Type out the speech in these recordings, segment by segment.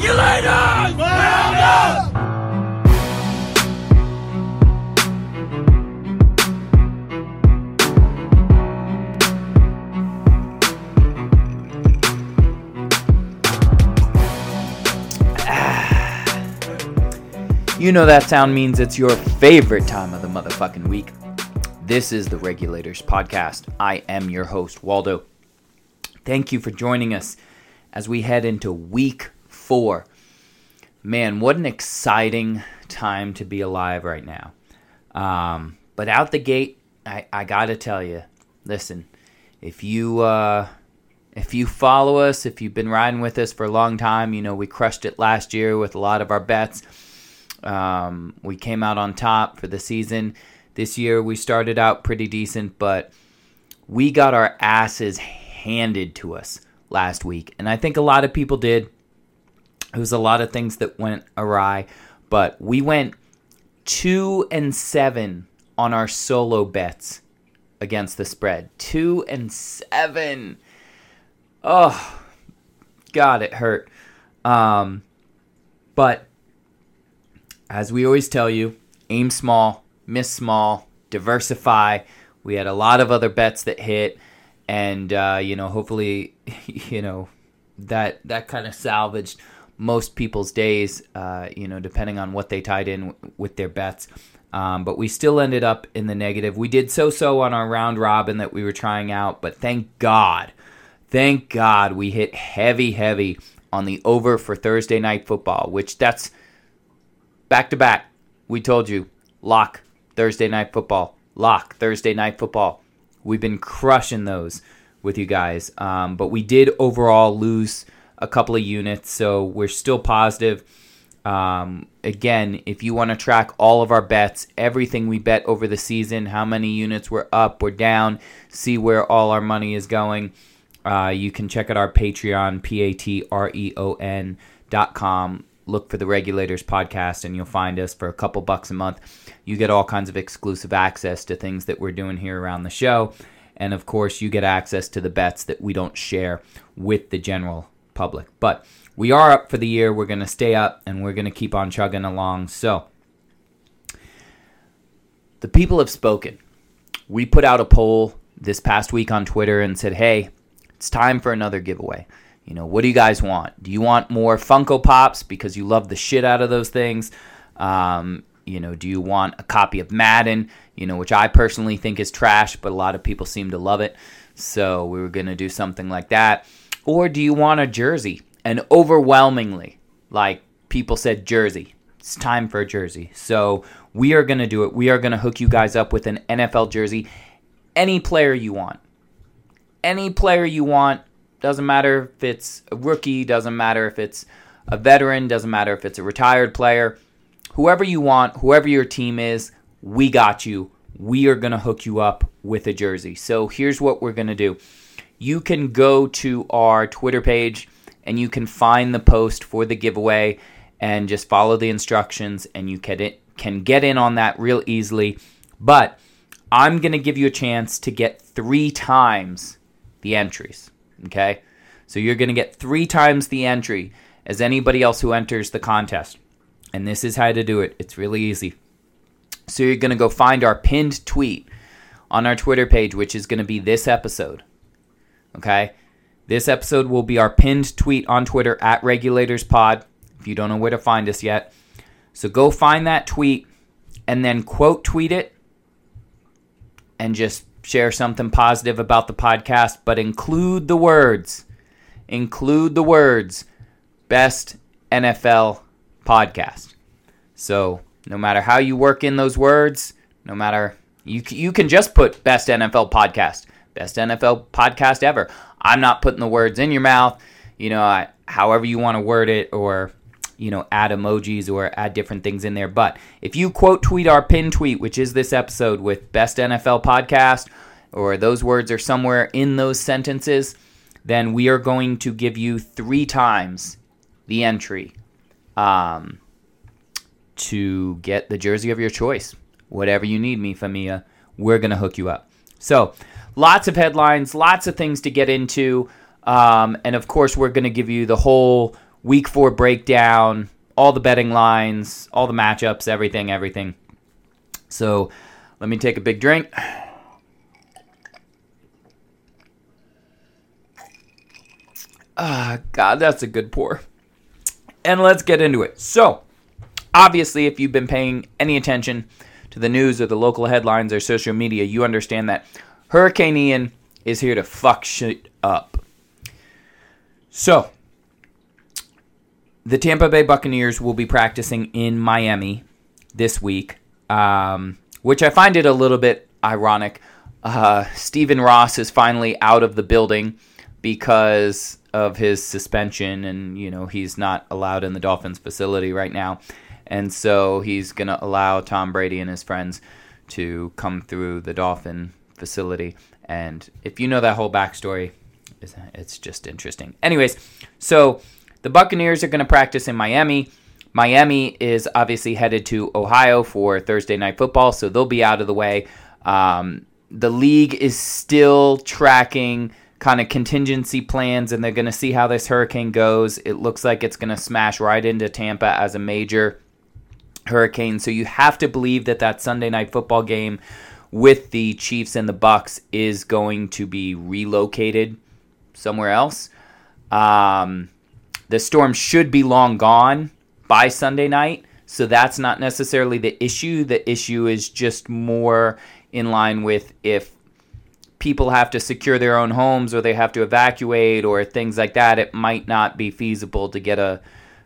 Regulators! Round up! You know that sound means it's your favorite time of the motherfucking week. This is the Regulators Podcast. I am your host, Waldo. Thank you for joining us as we head into week four. Man, what an exciting time to be alive right now. Um, but out the gate, I, I gotta tell you, listen, if you uh, if you follow us, if you've been riding with us for a long time, you know we crushed it last year with a lot of our bets. Um, we came out on top for the season. This year we started out pretty decent, but we got our asses handed to us last week. And I think a lot of people did. It was a lot of things that went awry, but we went two and seven on our solo bets against the spread. Two and seven. Oh, God, it hurt. Um, but as we always tell you, aim small, miss small, diversify. We had a lot of other bets that hit, and uh, you know, hopefully, you know, that that kind of salvaged most people's days. Uh, you know, depending on what they tied in with their bets. Um, but we still ended up in the negative. We did so so on our round robin that we were trying out, but thank God, thank God we hit heavy, heavy on the over for Thursday night football, which that's back to back. We told you, lock Thursday night football, lock Thursday night football. We've been crushing those with you guys, um, but we did overall lose a couple of units, so we're still positive. Um, again, if you want to track all of our bets, everything we bet over the season, how many units we're up or down, see where all our money is going, uh, you can check out our Patreon, P A T R E O N dot com look for the Regulators podcast and you'll find us for a couple bucks a month. You get all kinds of exclusive access to things that we're doing here around the show. And of course, you get access to the bets that we don't share with the general public. But we are up for the year. We're going to stay up and we're going to keep on chugging along. So, the people have spoken. We put out a poll this past week on Twitter and said, hey, it's time for another giveaway. You know, what do you guys want? Do you want more Funko Pops because you love the shit out of those things? Um, you know, do you want a copy of Madden? You know, which I personally think is trash, but a lot of people seem to love it. So we were going to do something like that. Or do you want a jersey? And overwhelmingly, like people said, jersey. It's time for a jersey. So we are going to do it. We are going to hook you guys up with an NFL jersey. Any player you want. Any player you want doesn't matter if it's a rookie, doesn't matter if it's a veteran, doesn't matter if it's a retired player. Whoever you want, whoever your team is, we got you. We are going to hook you up with a jersey. So here's what we're going to do. You can go to our Twitter page and you can find the post for the giveaway and just follow the instructions and you can, it, can get in on that real easily. But I'm going to give you a chance to get three times the entries. Okay? So you're going to get three times the entry as anybody else who enters the contest. And this is how to do it. It's really easy. So you're going to go find our pinned tweet on our Twitter page, which is going to be this episode. Okay? This episode will be our pinned tweet on Twitter at RegulatorsPod if you don't know where to find us yet. So go find that tweet and then quote tweet it and just share something positive about the podcast, but include the words, include the words, best NFL podcast. So no matter how you work in those words, no matter you you can just put best NFL podcast, best NFL podcast ever. I'm not putting the words in your mouth. You know, I, however you want to word it, or you know, add emojis or add different things in there. But if you quote tweet our pin tweet, which is this episode with Best NFL Podcast, or those words are somewhere in those sentences, then we are going to give you three times the entry um, to get the jersey of your choice. Whatever you need, me, Famia, we're going to hook you up. So, lots of headlines, lots of things to get into. Um, and of course, we're going to give you the whole week four breakdown, all the betting lines, all the matchups, everything, everything. So let me take a big drink. Ah, God, that's a good pour. And let's get into it. So, obviously, if you've been paying any attention to the news or the local headlines or social media, you understand that Hurricane Ian is here to fuck shit up. So, the Tampa Bay Buccaneers will be practicing in Miami this week, um, which I find it a little bit ironic. Uh, Stephen Ross is finally out of the building because of his suspension, and you know he's not allowed in the Dolphins facility right now, and so he's gonna allow Tom Brady and his friends to come through the Dolphin facility. And if you know that whole backstory, it's just interesting. Anyways, so the Buccaneers are going to practice in Miami. Miami is obviously headed to Ohio for Thursday night football, so they'll be out of the way. Um, the league is still tracking kind of contingency plans, and they're going to see how this hurricane goes. It looks like it's going to smash right into Tampa as a major hurricane, so you have to believe that that Sunday night football game with the Chiefs and the Bucks is going to be relocated somewhere else. Um, the storm should be long gone by Sunday night, so that's not necessarily the issue. The issue is just more in line with if people have to secure their own homes or they have to evacuate or things like that, it might not be feasible to get a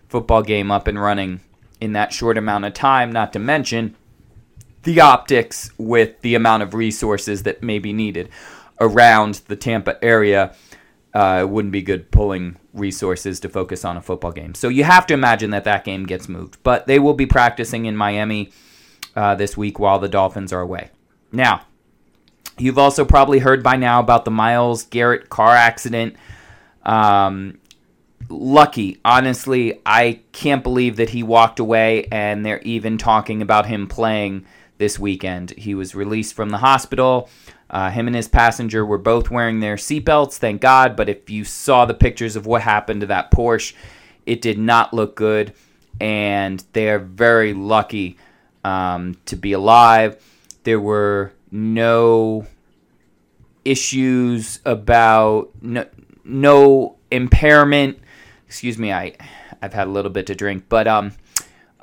football game up and running in that short amount of time, not to mention the optics with the amount of resources that may be needed around the Tampa area. Uh, it wouldn't be good pulling resources to focus on a football game. So you have to imagine that that game gets moved. But they will be practicing in Miami uh, this week while the Dolphins are away. Now, You've also probably heard by now about the Myles Garrett car accident. Um, lucky, honestly, I can't believe that he walked away, and they're even talking about him playing this weekend. He was released from the hospital. Uh, him and his passenger were both wearing their seatbelts, thank God. But if you saw the pictures of what happened to that Porsche, it did not look good. And they're very lucky um, to be alive. There were no issues about no, no impairment. Excuse me, I I've had a little bit to drink, but um,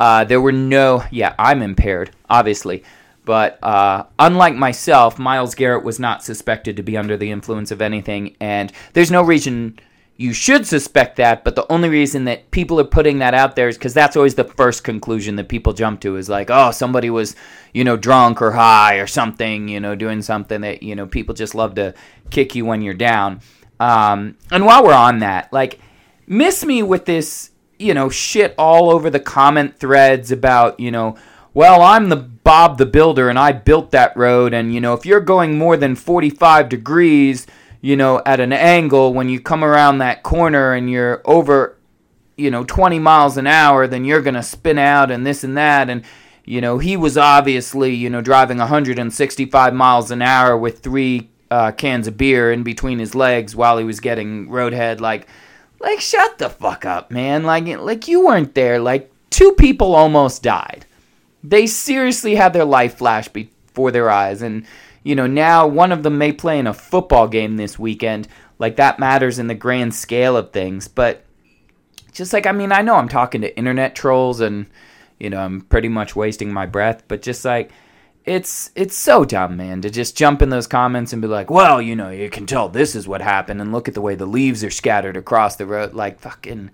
uh, there were no. Yeah, I'm impaired, obviously, but uh, unlike myself, Myles Garrett was not suspected to be under the influence of anything, and there's no reason you should suspect that, but the only reason that people are putting that out there is because that's always the first conclusion that people jump to is like, oh, somebody was, you know, drunk or high or something, you know, doing something that, you know, people just love to kick you when you're down. Um, and while we're on that, like, miss me with this, you know, shit all over the comment threads about, you know, well, I'm the Bob the Builder and I built that road. And, you know, if you're going more than 45 degrees, you know, at an angle when you come around that corner and you're over, you know, 20 miles an hour, then you're going to spin out and this and that. And, you know, he was obviously, you know, driving 165 miles an hour with three uh, cans of beer in between his legs while he was getting roadhead. Like, like, shut the fuck up, man. Like, like you weren't there. Like, two people almost died. They seriously had their life flash before their eyes. And, you know, now one of them may play in a football game this weekend. Like that matters in the grand scale of things. But just like, I mean, I know I'm talking to internet trolls and, you know, I'm pretty much wasting my breath, but just like, it's it's so dumb, man, to just jump in those comments and be like, well, you know, you can tell this is what happened, and look at the way the leaves are scattered across the road. Like, fucking,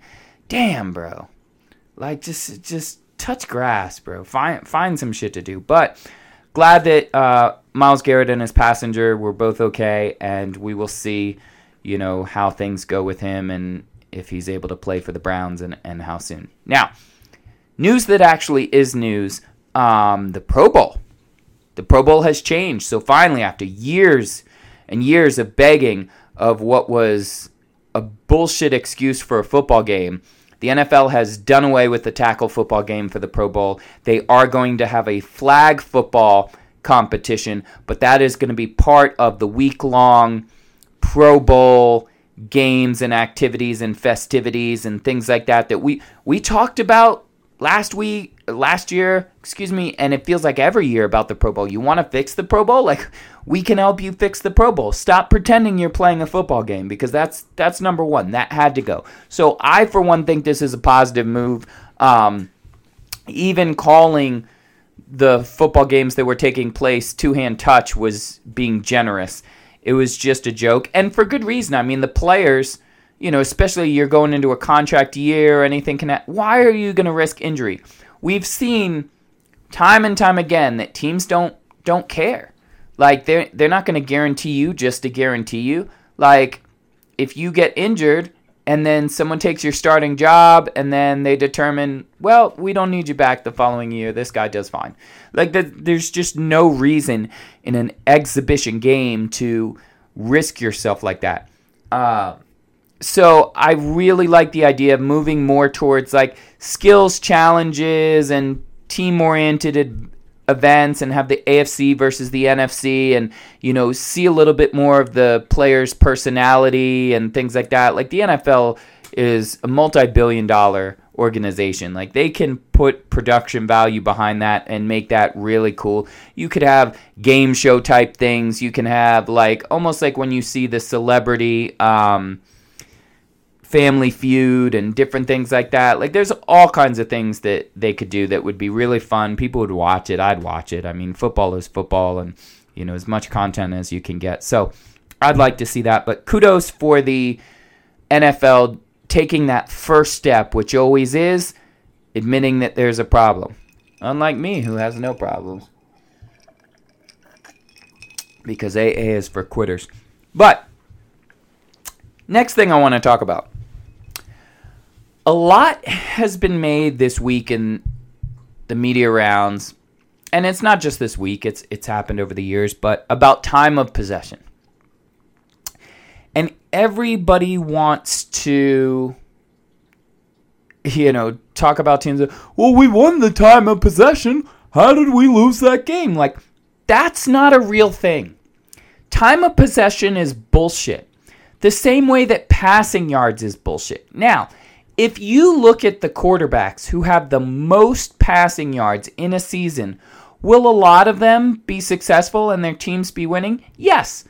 damn, bro. Like, just just touch grass, bro. Find find some shit to do. But glad that uh, Myles Garrett and his passenger were both okay, and we will see, you know, how things go with him and if he's able to play for the Browns and, and how soon. Now, news that actually is news um, the Pro Bowl. The Pro Bowl has changed. So finally, after years and years of begging of what was a bullshit excuse for a football game, the NFL has done away with the tackle football game for the Pro Bowl. They are going to have a flag football competition, but that is going to be part of the week long Pro Bowl games and activities and festivities and things like that that we we talked about last week last year excuse me and it feels like every year about the pro bowl. You want to fix the pro bowl? Like we can help you fix the pro bowl. Stop pretending you're playing a football game because that's that's number one. That had to go. So i for one think this is a positive move. Um, even calling the football games that were taking place two hand touch was being generous. It was just a joke and for good reason. I mean the players you know, especially you're going into a contract year or anything can why are you going to risk injury? We've seen time and time again that teams don't don't care. Like they're they're not going to guarantee you just to guarantee you. Like if you get injured and then someone takes your starting job and then they determine, well, we don't need you back the following year. This guy does fine. Like the, there's just no reason in an exhibition game to risk yourself like that. Uh, so I really like the idea of moving more towards like skills challenges and team oriented events and have the AFC versus the NFC and you know see a little bit more of the players personality and things like that. Like the NFL is a multi-billion dollar organization. Like they can put production value behind that and make that really cool. You could have game show type things. You can have like almost like when you see the celebrity um, Family Feud and different things like that. Like there's all kinds of things that they could do that would be really fun. People would watch it. I'd watch it. I mean, football is football and you know, as much content as you can get. So, I'd like to see that, but kudos for the NFL taking that first step, which always is admitting that there's a problem. Unlike me who has no problems. Because AA is for quitters. But next thing I want to talk about a lot has been made this week in the media rounds, and it's not just this week, it's it's happened over the years, but about time of possession. And everybody wants to you know, talk about teams that, well, we won the time of possession. How did we lose that game? Like, that's not a real thing. Time of possession is bullshit. The same way that passing yards is bullshit. Now, if you look at the quarterbacks who have the most passing yards in a season, will a lot of them be successful and their teams be winning? Yes.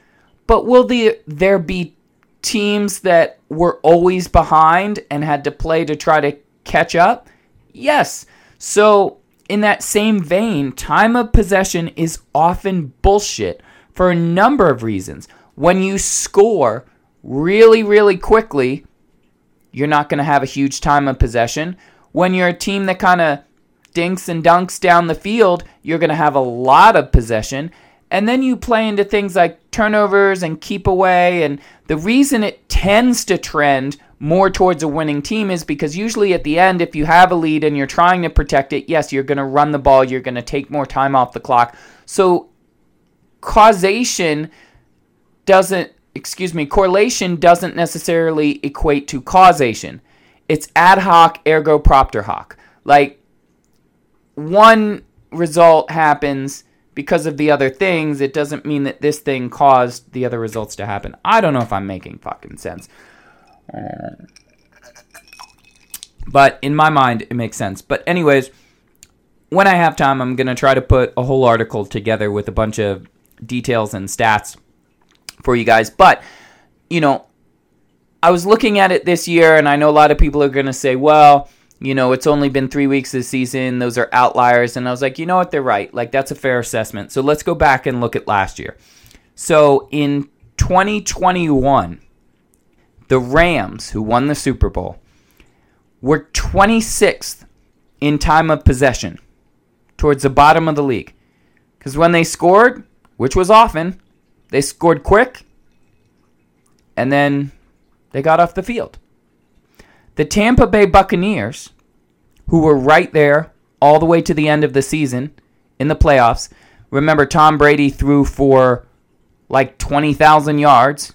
But will the, there be teams that were always behind and had to play to try to catch up? Yes. So, in that same vein, time of possession is often bullshit for a number of reasons. When you score really, really quickly, you're not going to have a huge time of possession. When you're a team that kind of dinks and dunks down the field, you're going to have a lot of possession. And then you play into things like turnovers and keep away. And the reason it tends to trend more towards a winning team is because usually at the end, if you have a lead and you're trying to protect it, yes, you're going to run the ball, you're going to take more time off the clock. So causation doesn't excuse me, correlation doesn't necessarily equate to causation. It's ad hoc, ergo propter hoc. Like, one result happens because of the other things, it doesn't mean that this thing caused the other results to happen. I don't know if I'm making fucking sense. But in my mind, it makes sense. But, anyways, when I have time, I'm going to try to put a whole article together with a bunch of details and stats for you guys. But, you know, I was looking at it this year, and I know a lot of people are going to say, well, you know, it's only been three weeks this season. Those are outliers. And I was like, you know what? They're right. Like, that's a fair assessment. So let's go back and look at last year. So in 2021, the Rams, who won the Super Bowl, were 26th in time of possession towards the bottom of the league. Because when they scored, which was often, they scored quick, and then they got off the field. The Tampa Bay Buccaneers, who were right there all the way to the end of the season in the playoffs, remember Tom Brady threw for like 20,000 yards.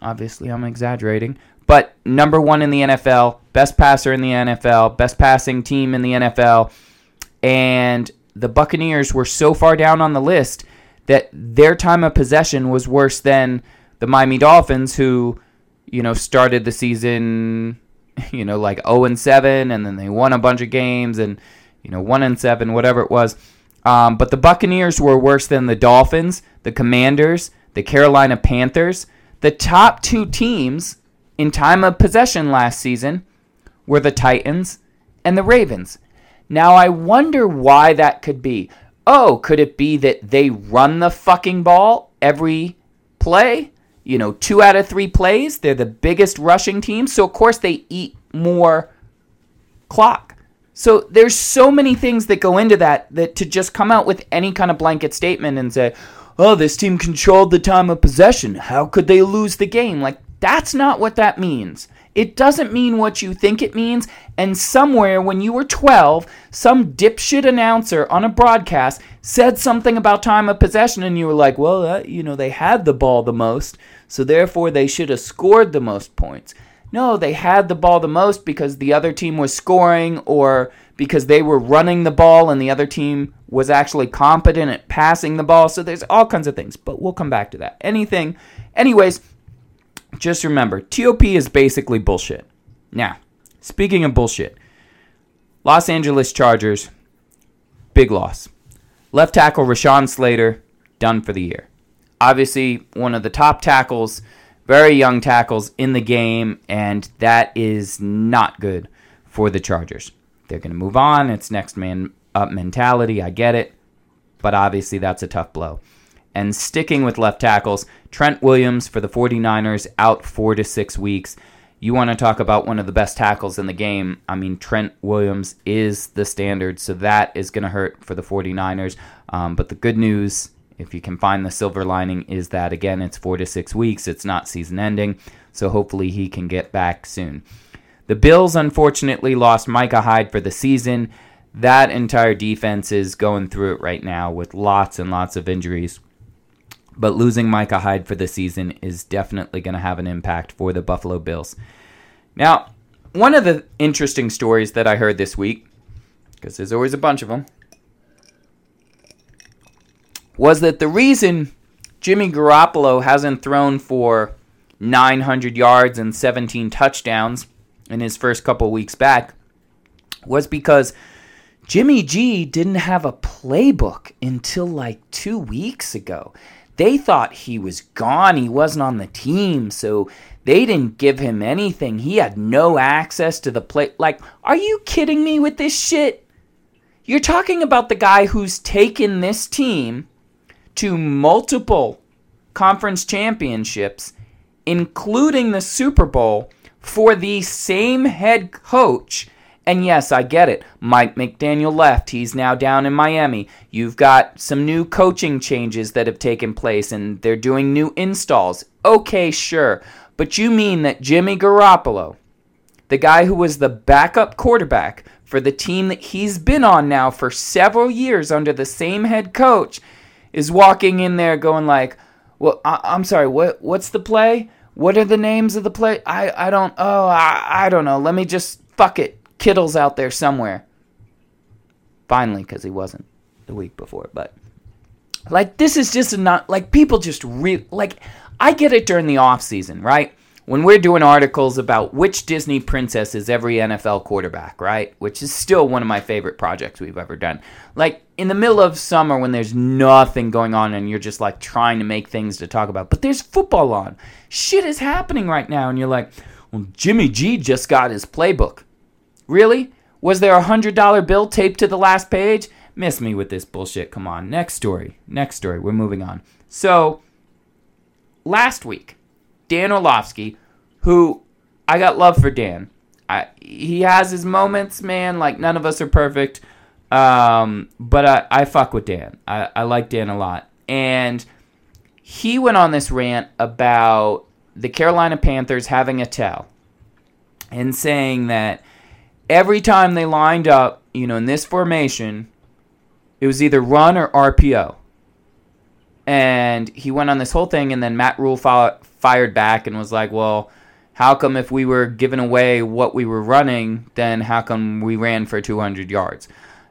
Obviously, I'm exaggerating, but number one in the NFL, best passer in the NFL, best passing team in the NFL, and the Buccaneers were so far down on the list that their time of possession was worse than the Miami Dolphins, who you know, started the season, you know, like 0 and 7, and then they won a bunch of games and, you know, 1 and 7, whatever it was. Um, but the Buccaneers were worse than the Dolphins, the Commanders, the Carolina Panthers. The top two teams in time of possession last season were the Titans and the Ravens. Now, I wonder why that could be. Oh, could it be that they run the fucking ball every play? You know, two out of three plays. They're the biggest rushing team. So, of course, they eat more clock. So, there's so many things that go into that that to just come out with any kind of blanket statement and say, oh, this team controlled the time of possession. How could they lose the game? Like, that's not what that means. It doesn't mean what you think it means. And somewhere when you were 12, some dipshit announcer on a broadcast said something about time of possession, and you were like, well, uh, you know, they had the ball the most, so therefore they should have scored the most points. No, they had the ball the most because the other team was scoring or because they were running the ball and the other team was actually competent at passing the ball. So there's all kinds of things, but we'll come back to that. Anything. Anyways, just remember, TOP is basically bullshit. Now, speaking of bullshit, Los Angeles Chargers, big loss. Left tackle Rashawn Slater, done for the year. Obviously, one of the top tackles, very young tackles in the game, and that is not good for the Chargers. They're going to move on. It's next man up mentality. I get it. But obviously, that's a tough blow. And sticking with left tackles, Trent Williams for the 49ers out four to six weeks. You want to talk about one of the best tackles in the game. I mean, Trent Williams is the standard, so that is going to hurt for the 49ers. Um, but the good news, if you can find the silver lining, is that, again, it's four to six weeks. It's not season ending, so hopefully he can get back soon. The Bills, unfortunately, lost Micah Hyde for the season. That entire defense is going through it right now with lots and lots of injuries. But losing Micah Hyde for the season is definitely going to have an impact for the Buffalo Bills. Now, one of the interesting stories that I heard this week, because there's always a bunch of them, was that the reason Jimmy Garoppolo hasn't thrown for 900 yards and 17 touchdowns in his first couple weeks back was because Jimmy G didn't have a playbook until like two weeks ago they thought he was gone. He wasn't on the team, so they didn't give him anything. He had no access to the play. Like, are you kidding me with this shit? You're talking about the guy who's taken this team to multiple conference championships, including the Super Bowl, for the same head coach and yes, I get it. Mike McDaniel left. He's now down in Miami. You've got some new coaching changes that have taken place and they're doing new installs. Okay, sure. But you mean that Jimmy Garoppolo, the guy who was the backup quarterback for the team that he's been on now for several years under the same head coach, is walking in there going like, "Well, I- am sorry. What what's the play? What are the names of the play? I I don't. Oh, I I don't know. Let me just fuck it. Kittle's out there somewhere. Finally, because he wasn't the week before. But like this is just not like people just re like I get it during the off season, right? When we're doing articles about which Disney princess is every NFL quarterback, right? Which is still one of my favorite projects we've ever done. Like in the middle of summer when there's nothing going on and you're just like trying to make things to talk about, but there's football on. Shit is happening right now and you're like, well, Jimmy G just got his playbook. Really? Was there a hundred dollar bill taped to the last page? Miss me with this bullshit. Come on. Next story. Next story. We're moving on. So, last week, Dan Orlovsky, who I got love for Dan. I, he has his moments, man. Like none of us are perfect, um, but I, I fuck with Dan. I, I like Dan a lot, and he went on this rant about the Carolina Panthers having a tell and saying that every time they lined up, you know, in this formation, it was either run or RPO. And he went on this whole thing, and then Matt Rhule fired back and was like, well, how come if we were giving away what we were running, then how come we ran for 200 yards?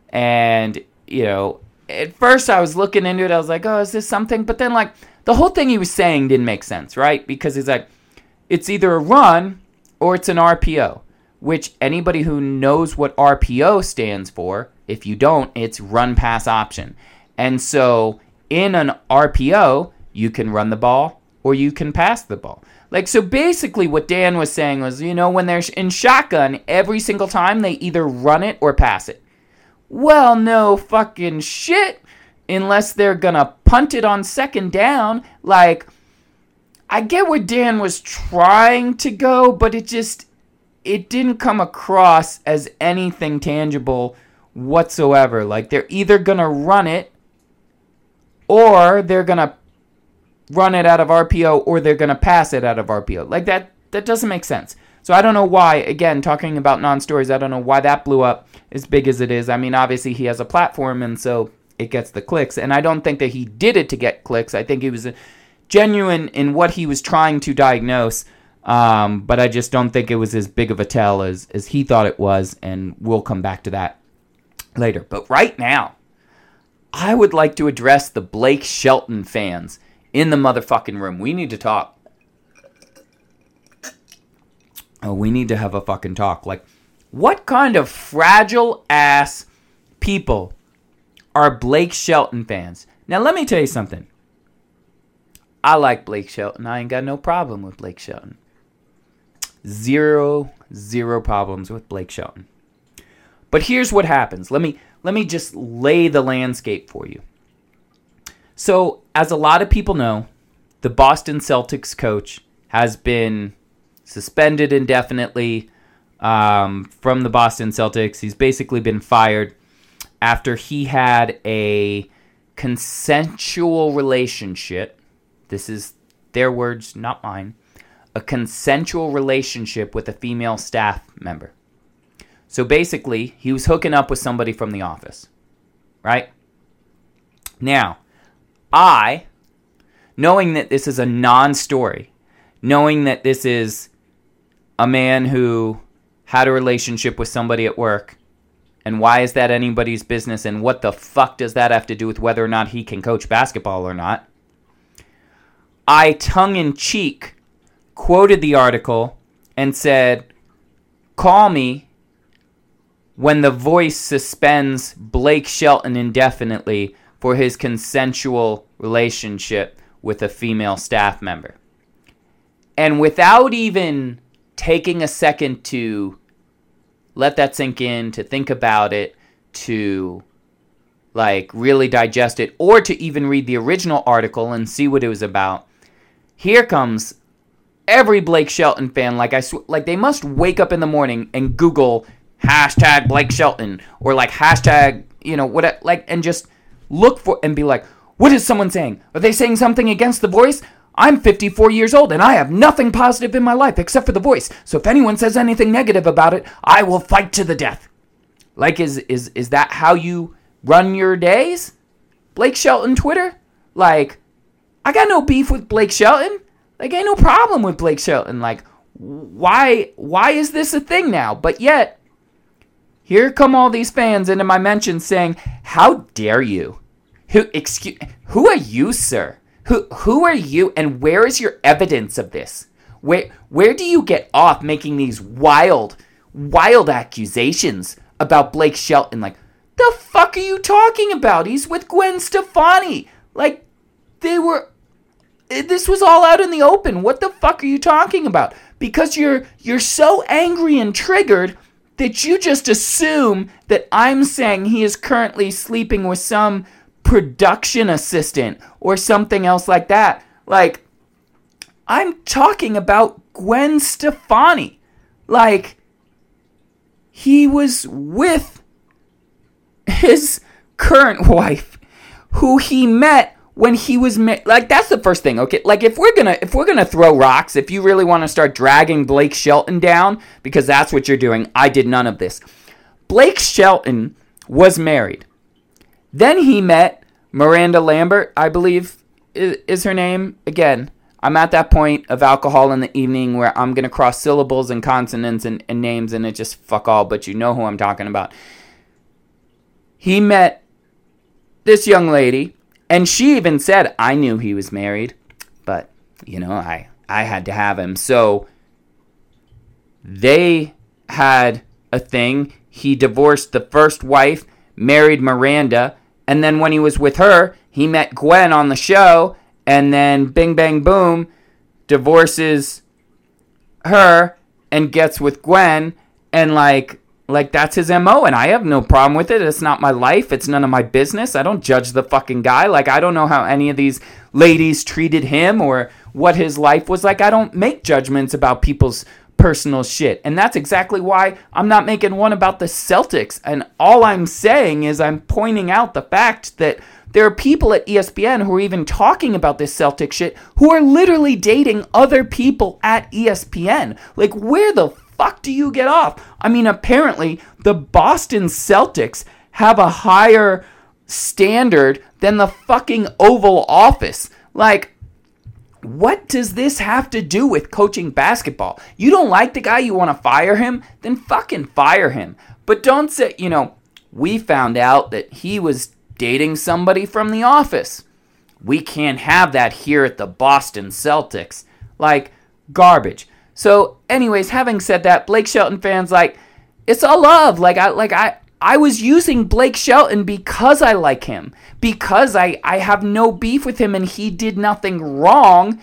And, you know, at first I was looking into it, I was like, oh, is this something? But then, like, the whole thing he was saying didn't make sense, right? Because he's like, it's either a run or it's an RPO, which anybody who knows what RPO stands for, if you don't, it's run pass option. And so in an RPO, you can run the ball or you can pass the ball. Like, so basically, what Dan was saying was, you know, when they're in shotgun, every single time they either run it or pass it. Well, no fucking shit, unless they're gonna punt it on second down. Like, I get where Dan was trying to go, but it just, it didn't come across as anything tangible whatsoever. Like, they're either gonna run it or they're gonna run it out of RPO or they're going to pass it out of RPO. Like that that doesn't make sense. So I don't know why again talking about non-stories, I don't know why that blew up as big as it is. I mean, obviously he has a platform and so it gets the clicks and I don't think that he did it to get clicks. I think he was uh, genuine in what he was trying to diagnose. Um, but I just don't think it was as big of a tell as, as he thought it was, and we'll come back to that later. But right now, I would like to address the Blake Shelton fans in the motherfucking room. We need to talk. Oh, we need to have a fucking talk. Like, what kind of fragile ass people are Blake Shelton fans? Now, let me tell you something. I like Blake Shelton. I ain't got no problem with Blake Shelton. Zero, zero problems with Blake Shelton. But here's what happens. Let me let me just lay the landscape for you. So, as a lot of people know, the Boston Celtics coach has been suspended indefinitely um, from the Boston Celtics. He's basically been fired after he had a consensual relationship. This is their words, not mine. A consensual relationship with a female staff member. So basically, he was hooking up with somebody from the office, right? Now, I, knowing that this is a non story, knowing that this is a man who had a relationship with somebody at work, and why is that anybody's business, and what the fuck does that have to do with whether or not he can coach basketball or not? I tongue in cheek quoted the article and said, Call me when the voice suspends Blake Shelton indefinitely for his consensual relationship with a female staff member. And without even taking a second to let that sink in, to think about it, to like really digest it, or to even read the original article and see what it was about, here comes every Blake Shelton fan. Like I sw- like they must wake up in the morning and Google hashtag Blake Shelton or like hashtag you know what like and just look for and be like, what is someone saying? Are they saying something against the voice? I'm 54 years old and I have nothing positive in my life except for the voice. So if anyone says anything negative about it, I will fight to the death. Like is is is that how you run your days? Blake Shelton Twitter? Like I got no beef with Blake Shelton. Like ain't no problem with Blake Shelton. Like why why is this a thing now? But yet here come all these fans into my mentions saying, "How dare you? Who excuse who are you, sir? Who who are you and where is your evidence of this? Where where do you get off making these wild wild accusations about Blake Shelton like the fuck are you talking about? He's with Gwen Stefani. Like they were this was all out in the open. What the fuck are you talking about? Because you're you're so angry and triggered that you just assume that I'm saying he is currently sleeping with some production assistant or something else like that. Like, I'm talking about Gwen Stefani. Like, he was with his current wife, who he met when he was ma- like that's the first thing okay like if we're gonna if we're gonna throw rocks if you really want to start dragging blake shelton down because that's what you're doing i did none of this blake shelton was married then he met Miranda Lambert, I believe is, her name. Again, I'm at that point of alcohol in the evening where I'm to cross syllables and consonants and, and names and it just fuck all, but you know who I'm talking about. He met this young lady and she even said, I knew he was married, but you know, I, I had to have him. So they had a thing. He divorced the first wife, married Miranda, and then when he was with her, he met Gwen on the show, and then bing bang boom, divorces her and gets with Gwen, and like like that's his MO and I have no problem with it. It's not my life. It's none of my business. I don't judge the fucking guy. Like I don't know how any of these ladies treated him or what his life was like. I don't make judgments about people's personal shit. And that's exactly why I'm not making one about the Celtics. And all I'm saying is I'm pointing out the fact that there are people at ESPN who are even talking about this Celtic shit who are literally dating other people at ESPN. Like, where the fuck do you get off? I mean, apparently, the Boston Celtics have a higher standard than the fucking Oval Office. Like, what does this have to do with coaching basketball? You don't like the guy, you want to fire him? Then fucking fire him. But don't say, you know, we found out that he was dating somebody from the office. We can't have that here at the Boston Celtics. Like, garbage. So, anyways, having said that, Blake Shelton fans like it's all love. Like I like I I was using Blake Shelton because I like him. Because I I have no beef with him and he did nothing wrong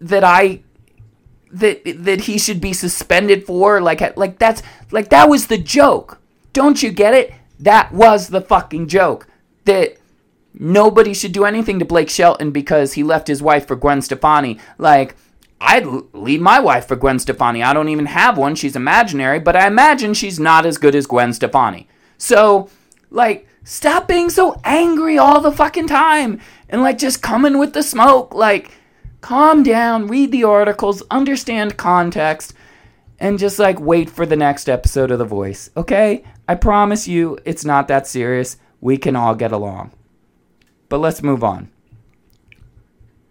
that I that that he should be suspended for like like that's like that was the joke. Don't you get it? That was the fucking joke. That nobody should do anything to Blake Shelton because he left his wife for Gwen Stefani. Like I'd leave my wife for Gwen Stefani. I don't even have one. She's imaginary, but I imagine she's not as good as Gwen Stefani. So, like, stop being so angry all the fucking time and, like, just coming with the smoke. Like, calm down, read the articles, understand context, and just, like, wait for the next episode of The Voice, okay? I promise you, it's not that serious. We can all get along. But let's move on.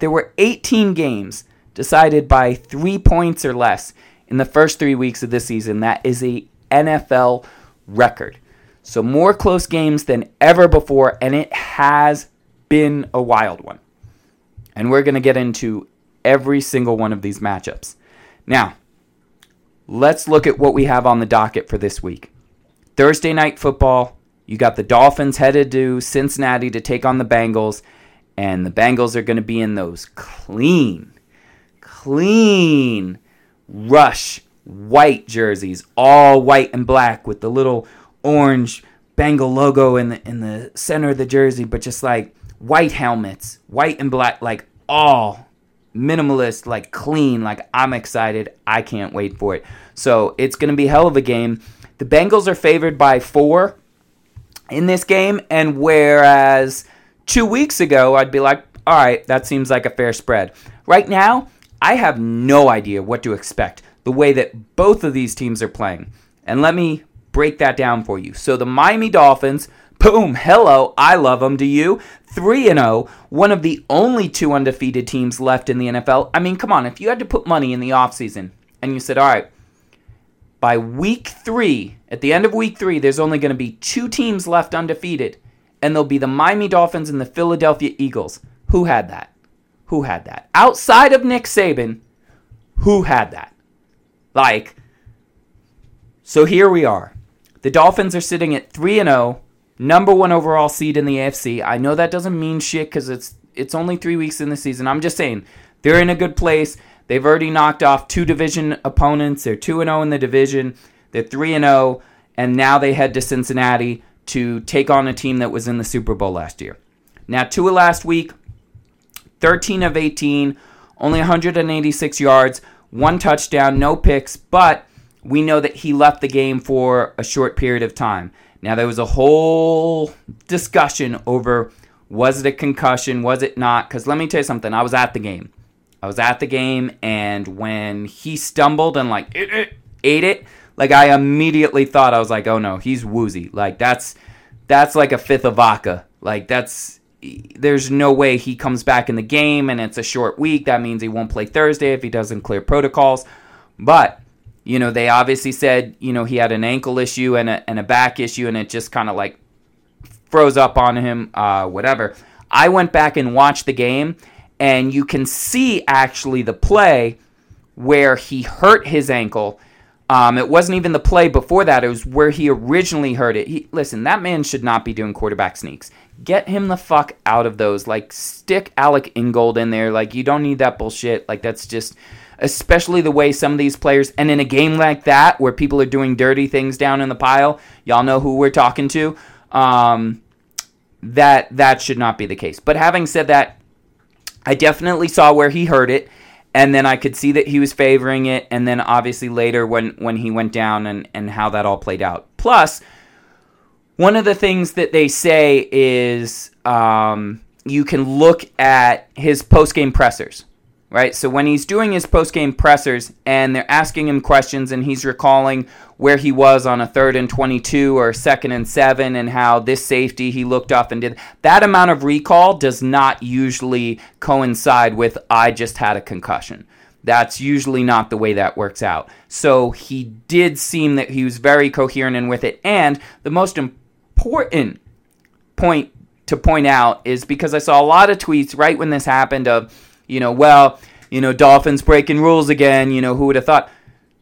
There were 18 games decided by three points or less in the first three weeks of this season. That is a NFL record. So more close games than ever before, and it has been a wild one. And we're going to get into every single one of these matchups. Now, let's look at what we have on the docket for this week. Thursday night football, you got the Dolphins headed to Cincinnati to take on the Bengals, and the Bengals are going to be in those clean clean rush white jerseys, all white and black with the little orange Bengal logo in the in the center of the jersey, but just like white helmets, white and black, like all minimalist, like clean. Like I'm excited. I can't wait for it. So it's gonna be hell of a game. The Bengals are favored by four in this game, and whereas two weeks ago I'd be like, all right, that seems like a fair spread. Right now, I have no idea what to expect the way that both of these teams are playing. And let me break that down for you. So the Miami Dolphins, boom, hello, I love them. Do you? 3 and 0, one of the only two undefeated teams left in the NFL. I mean, come on, if you had to put money in the offseason and you said, "All right, by week 3, at the end of week 3, there's only going to be two teams left undefeated, and they'll be the Miami Dolphins and the Philadelphia Eagles." Who had that? Who had that? Outside of Nick Saban, who had that? Like, so here we are. The Dolphins are sitting at 3 and 0, number 1 overall seed in the AFC. I know that doesn't mean shit cuz it's it's only 3 weeks in the season. I'm just saying they're in a good place. They've already knocked off two division opponents. They're 2 and 0 in the division. They're 3 and 0 and now they head to Cincinnati to take on a team that was in the Super Bowl last year. Now, Tua last week 13 of 18, only 186 yards, one touchdown, no picks, but we know that he left the game for a short period of time. Now, there was a whole discussion over was it a concussion, was it not? Because let me tell you something, I was at the game. I was at the game, and when he stumbled and like ate it, like I immediately thought I was like, oh no, he's woozy. Like that's that's like a fifth of vodka. Like that's there's no way he comes back in the game and it's a short week. That means he won't play Thursday if he doesn't clear protocols. But, you know, they obviously said, you know, he had an ankle issue and a, and a back issue and it just kind of like froze up on him, uh, whatever. I went back and watched the game and you can see actually the play where he hurt his ankle. Um, it wasn't even the play before that. It was where he originally hurt it. He, listen, that man should not be doing quarterback sneaks. Get him the fuck out of those. Like, stick Alec Ingold in there. Like, you don't need that bullshit. Like, that's just, especially the way some of these players, and in a game like that where people are doing dirty things down in the pile, y'all know who we're talking to. Um, that that should not be the case. But having said that, I definitely saw where he heard it and then I could see that he was favoring it, and then obviously later when when he went down and and how that all played out. Plus, one of the things that they say is um, you can look at his post game pressers, right? So when he's doing his post game pressers and they're asking him questions and he's recalling where he was on a third and 22 or second and seven and how this safety he looked up and did that amount of recall does not usually coincide with I just had a concussion. That's usually not the way that works out. So he did seem that he was very coherent and with it. And the most important point to point out is because I saw a lot of tweets right when this happened of, you know, well, you know, Dolphins breaking rules again, you know, who would have thought?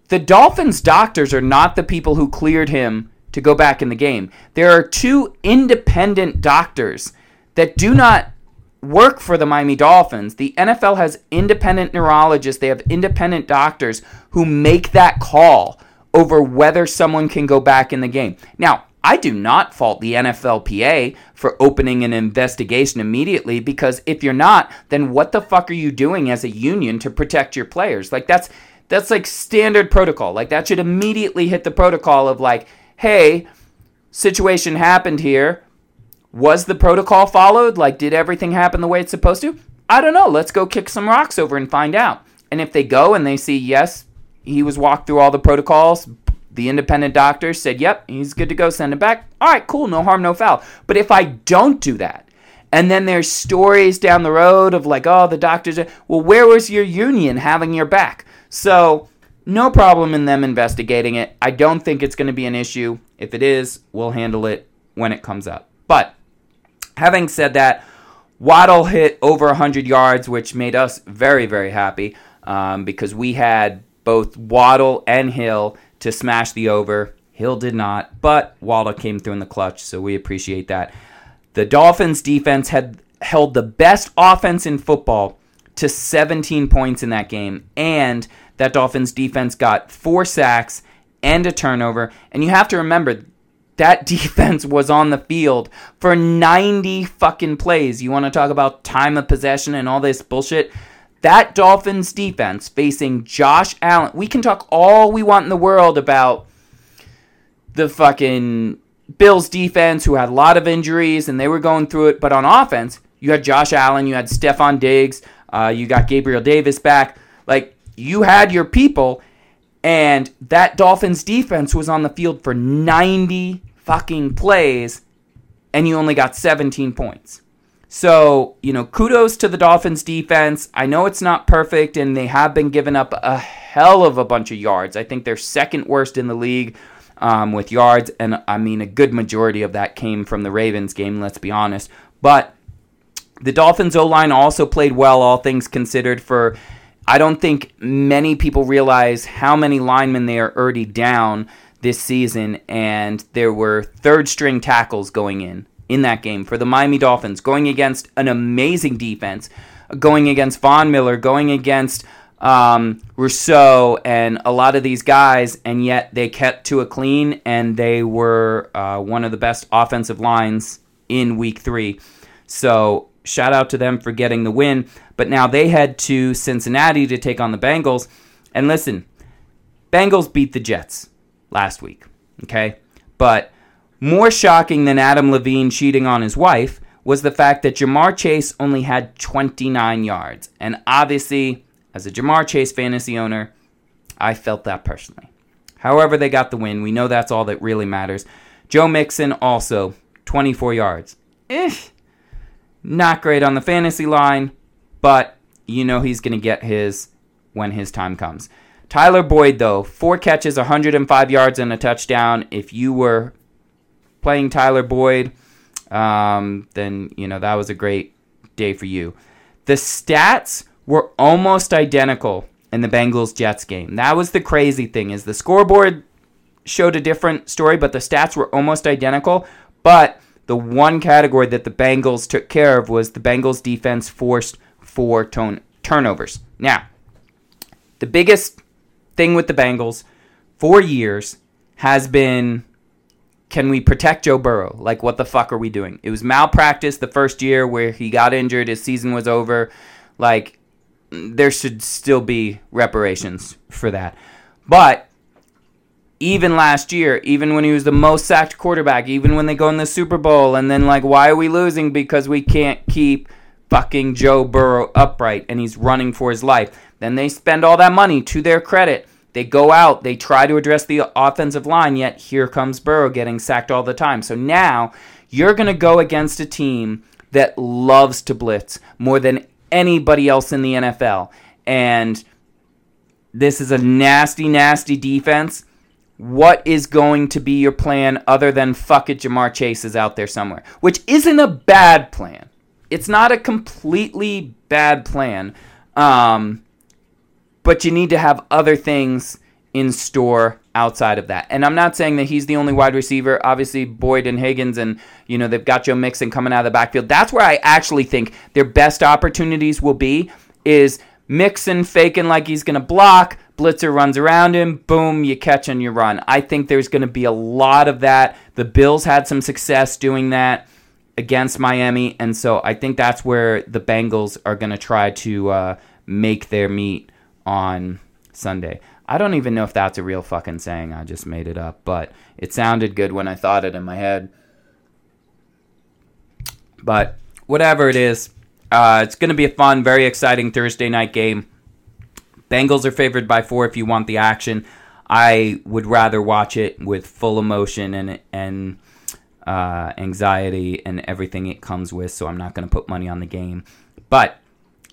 The Dolphins doctors are not the people who cleared him to go back in the game. There are two independent doctors that do not work for the Miami Dolphins. The NFL has independent neurologists, they have independent doctors who make that call over whether someone can go back in the game. Now, I do not fault the NFLPA for opening an investigation immediately because if you're not, then what the fuck are you doing as a union to protect your players? Like that's that's like standard protocol. Like that should immediately hit the protocol of like, hey, situation happened here. Was the protocol followed? Like, did everything happen the way it's supposed to? I don't know. Let's go kick some rocks over and find out. And if they go and they see, yes, he was walked through all the protocols, the independent doctor said, yep, he's good to go, send him back. All right, cool, no harm, no foul. But if I don't do that, and then there's stories down the road of like, oh, the doctors, well, where was your union having your back? So, no problem in them investigating it. I don't think it's going to be an issue. If it is, we'll handle it when it comes up. But having said that, Waddle hit over 100 yards, which made us very, very happy um, because we had both Waddle and Hill to smash the over. Hill did not, but Waddle came through in the clutch, so we appreciate that. The Dolphins defense had held the best offense in football to 17 points in that game, and that Dolphins defense got four sacks and a turnover. And you have to remember that defense was on the field for 90 fucking plays. You want to talk about time of possession and all this bullshit? That Dolphins defense facing Josh Allen. We can talk all we want in the world about the fucking Bills defense who had a lot of injuries and they were going through it, but on offense, you had Josh Allen, you had Stefon Diggs, uh, you got Gabriel Davis back. Like you had your people, and that Dolphins defense was on the field for 90 fucking plays, and you only got 17 points. So, you know, kudos to the Dolphins defense. I know it's not perfect, and they have been giving up a hell of a bunch of yards. I think they're second worst in the league um, with yards, and I mean, a good majority of that came from the Ravens game, let's be honest. But the Dolphins O line also played well, all things considered, for I don't think many people realize how many linemen they are already down this season, and there were third string tackles going in in that game for the Miami Dolphins, going against an amazing defense, going against Von Miller, going against um, Rousseau, and a lot of these guys, and yet they kept to a clean, and they were uh, one of the best offensive lines in Week Three. So shout out to them for getting the win. But now they head to Cincinnati to take on the Bengals. And listen, Bengals beat the Jets last week. Okay? But more shocking than Adam Levine cheating on his wife was the fact that Ja'Marr Chase only had 29 yards. And obviously, as a Ja'Marr Chase fantasy owner, I felt that personally. However, they got the win. We know that's all that really matters. Joe Mixon also 24 yards. Eh, not great on the fantasy line, but you know he's going to get his when his time comes. Tyler Boyd, though, four catches, 105 yards, and a touchdown. If you were playing Tyler Boyd, um, then you know that was a great day for you. The stats were almost identical, in the Bengals Jets game. That was the crazy thing is the scoreboard showed a different story, but the stats were almost identical. But the one category that the Bengals took care of was the Bengals defense forced four tone turnovers. Now, the biggest thing with the Bengals for years has been can we protect Joe Burrow? Like, what the fuck are we doing? It was malpractice the first year where he got injured, his season was over. Like, there should still be reparations for that. But even last year, even when he was the most sacked quarterback, even when they go in the Super Bowl, and then, like, why are we losing? Because we can't keep fucking Joe Burrow upright and he's running for his life. Then they spend all that money to their credit they go out, they try to address the offensive line, yet here comes Burrow getting sacked all the time. So now you're going to go against a team that loves to blitz more than anybody else in the NFL. And this is a nasty, nasty defense. What is going to be your plan other than fuck it, Ja'Marr Chase is out there somewhere? Which isn't a bad plan. It's not a completely bad plan. Um, but you need to have other things in store outside of that. And I'm not saying that he's the only wide receiver. Obviously, Boyd and Higgins, and you know they've got Joe Mixon coming out of the backfield. That's where I actually think their best opportunities will be is Mixon faking like he's going to block. Blitzer runs around him, boom, you catch and you run. I think there's going to be a lot of that. The Bills had some success doing that against Miami, and so I think that's where the Bengals are going to try to uh, make their meat on Sunday. I don't even know if that's a real fucking saying. I just made it up, but it sounded good when I thought it in my head. But whatever it is, uh, it's going to be a fun, very exciting Thursday night game. Bengals are favored by four if you want the action. I would rather watch it with full emotion and and uh, anxiety and everything it comes with. So I'm not going to put money on the game, but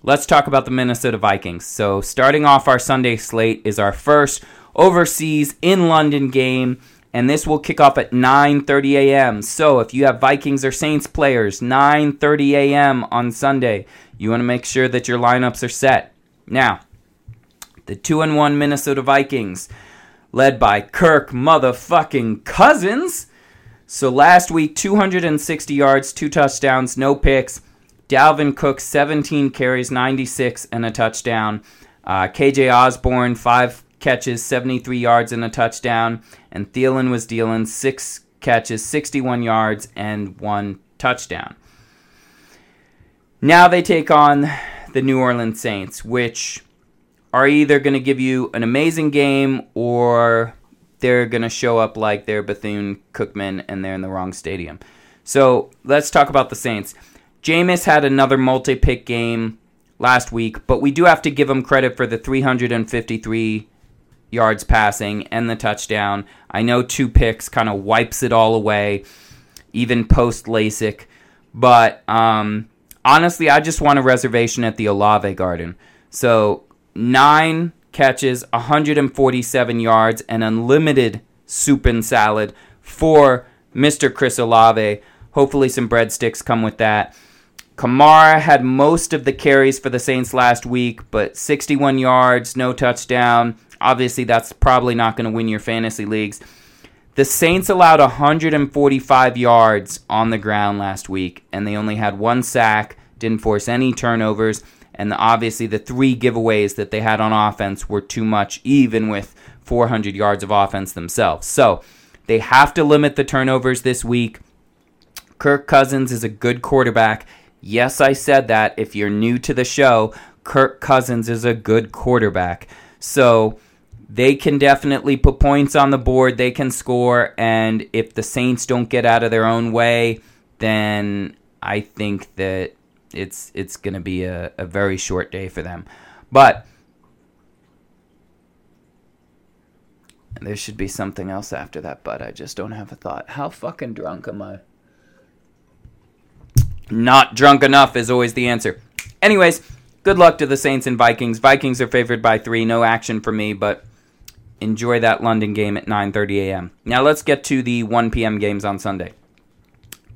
let's talk about the Minnesota Vikings. So, starting off our Sunday slate is our first overseas in London game, and this will kick off at 9:30 a.m. So, if you have Vikings or Saints players, 9:30 a.m. on Sunday, you want to make sure that your lineups are set. Now, the 2 and 1 Minnesota Vikings led by Kirk motherfucking Cousins. So last week 260 yards, two touchdowns, no picks. Dalvin Cook, 17 carries, 96, and a touchdown. Uh, KJ Osborne, five catches, 73 yards, and a touchdown. And Thielen was dealing six catches, 61 yards, and one touchdown. Now they take on the New Orleans Saints, which are either going to give you an amazing game or they're going to show up like they're Bethune Cookman and they're in the wrong stadium. So let's talk about the Saints. Jameis had another multi pick game last week, but we do have to give him credit for the 353 yards passing and the touchdown. I know two picks kind of wipes it all away, even post LASIK. But um, honestly, I just want a reservation at the Olave Garden. So nine catches, 147 yards, and unlimited soup and salad for Mr. Chris Olave. Hopefully, some breadsticks come with that. Kamara had most of the carries for the Saints last week, but 61 yards, no touchdown. Obviously, that's probably not going to win your fantasy leagues. The Saints allowed 145 yards on the ground last week, and they only had one sack, didn't force any turnovers, and the, obviously the three giveaways that they had on offense were too much, even with 400 yards of offense themselves. So they have to limit the turnovers this week. Kirk Cousins is a good quarterback. Yes, I said that. If you're new to the show, Kirk Cousins is a good quarterback. So they can definitely put points on the board. They can score. And if the Saints don't get out of their own way, then I think that it's it's going to be a, a very short day for them. But there should be something else after that, but I just don't have a thought. How fucking drunk am I? Not drunk enough is always the answer. Anyways, good luck to the Saints and Vikings. Vikings are favored by three. No action for me, but enjoy that London game at 9:30 a.m. Now let's get to the 1 p.m. games on Sunday.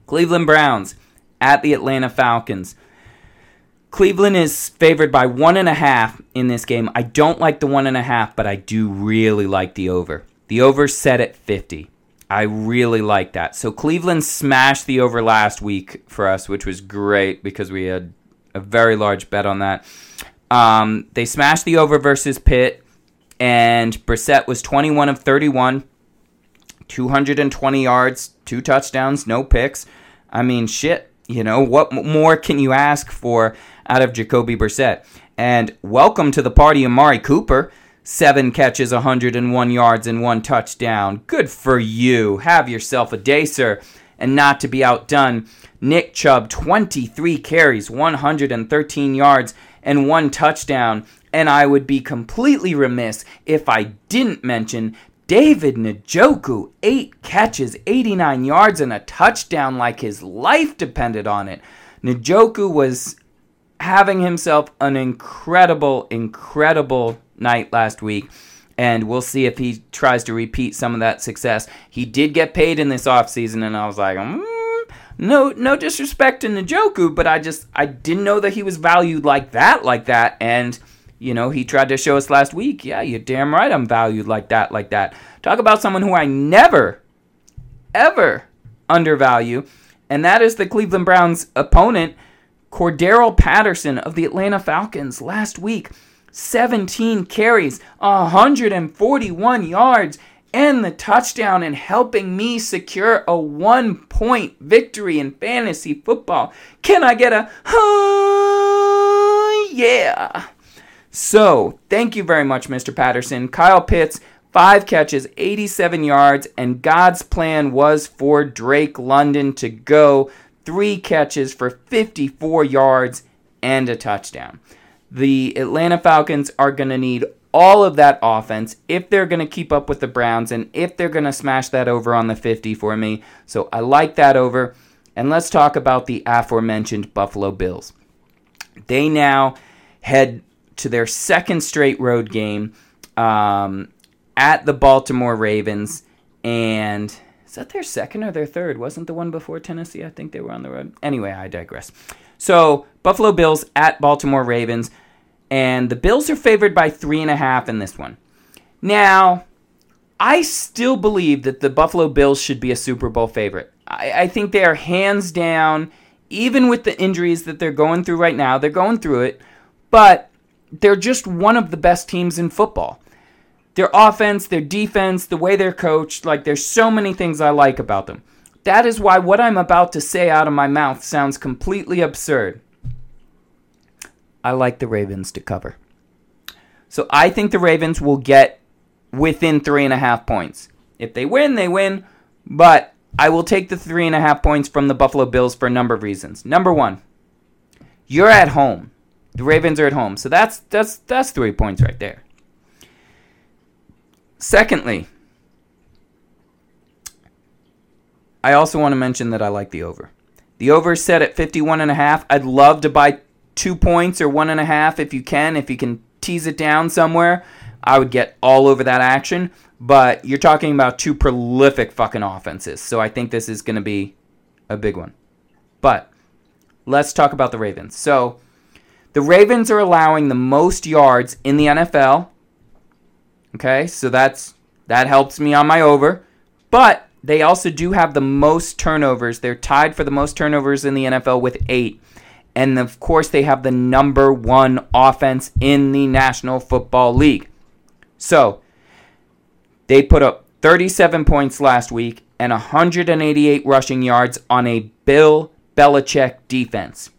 Cleveland Browns at the Atlanta Falcons. Cleveland is favored by one and a half in this game. I don't like the one and a half, but I do really like the over. The over set at 50. I really like that. So Cleveland smashed the over last week for us, which was great because we had a very large bet on that. Um, they smashed the over versus Pitt, and Brissett was 21 of 31, 220 yards, two touchdowns, no picks. I mean, shit. You know, what more can you ask for out of Jacoby Brissett? And welcome to the party, Amari Cooper. Seven catches, 101 yards, and one touchdown. Good for you. Have yourself a day, sir. And not to be outdone, Nick Chubb, 23 carries, 113 yards, and one touchdown. And I would be completely remiss if I didn't mention David Njoku, eight catches, 89 yards, and a touchdown like his life depended on it. Njoku was having himself an incredible, incredible night last week. And we'll see if he tries to repeat some of that success. He did get paid in this offseason, and I was like, mm, no, no disrespect to Njoku, but I just I didn't know that he was valued like that, like that. And you know, he tried to show us last week. Yeah, you're damn right. I'm valued like that, like that. Talk about someone who I never, ever undervalue, and that is the Cleveland Browns opponent, Cordarrelle Patterson of the Atlanta Falcons. Last week, 17 carries, 141 yards, and the touchdown, and helping me secure a one point victory in fantasy football. Can I get a, huh, yeah? So, thank you very much, Mr. Patterson. Kyle Pitts, five catches, 87 yards, and God's plan was for Drake London to go three catches for 54 yards and a touchdown. The Atlanta Falcons are going to need all of that offense if they're going to keep up with the Browns and if they're going to smash that over on the 50 for me. So I like that over. And let's talk about the aforementioned Buffalo Bills. They now head to their second straight road game um, at the Baltimore Ravens. And is that their second or their third? Wasn't the one before Tennessee? I think they were on the road. Anyway, I digress. So, Buffalo Bills at Baltimore Ravens. And the Bills are favored by three and a half in this one. Now, I still believe that the Buffalo Bills should be a Super Bowl favorite. I, I think they are hands down, even with the injuries that they're going through right now, they're going through it. But they're just one of the best teams in football. Their offense, their defense, the way they're coached, like there's so many things I like about them. That is why what I'm about to say out of my mouth sounds completely absurd. I like the Ravens to cover. So I think the Ravens will get within three and a half points. If they win, they win. But I will take the three and a half points from the Buffalo Bills for a number of reasons. Number one, you're at home. The Ravens are at home. So that's that's that's three points right there. Secondly, I also want to mention that I like the over. The over is set at 51 and a half. I'd love to buy two points or one and a half if you can. If you can tease it down somewhere, I would get all over that action. But you're talking about two prolific fucking offenses. So I think this is going to be a big one. But let's talk about the Ravens. So the Ravens are allowing the most yards in the NFL. Okay, so that's that helps me on my over. But they also do have the most turnovers. They're tied for the most turnovers in the NFL with 8. And of course, they have the number 1 offense in the National Football League. So, they put up 37 points last week and 188 rushing yards on a Bill Belichick defense.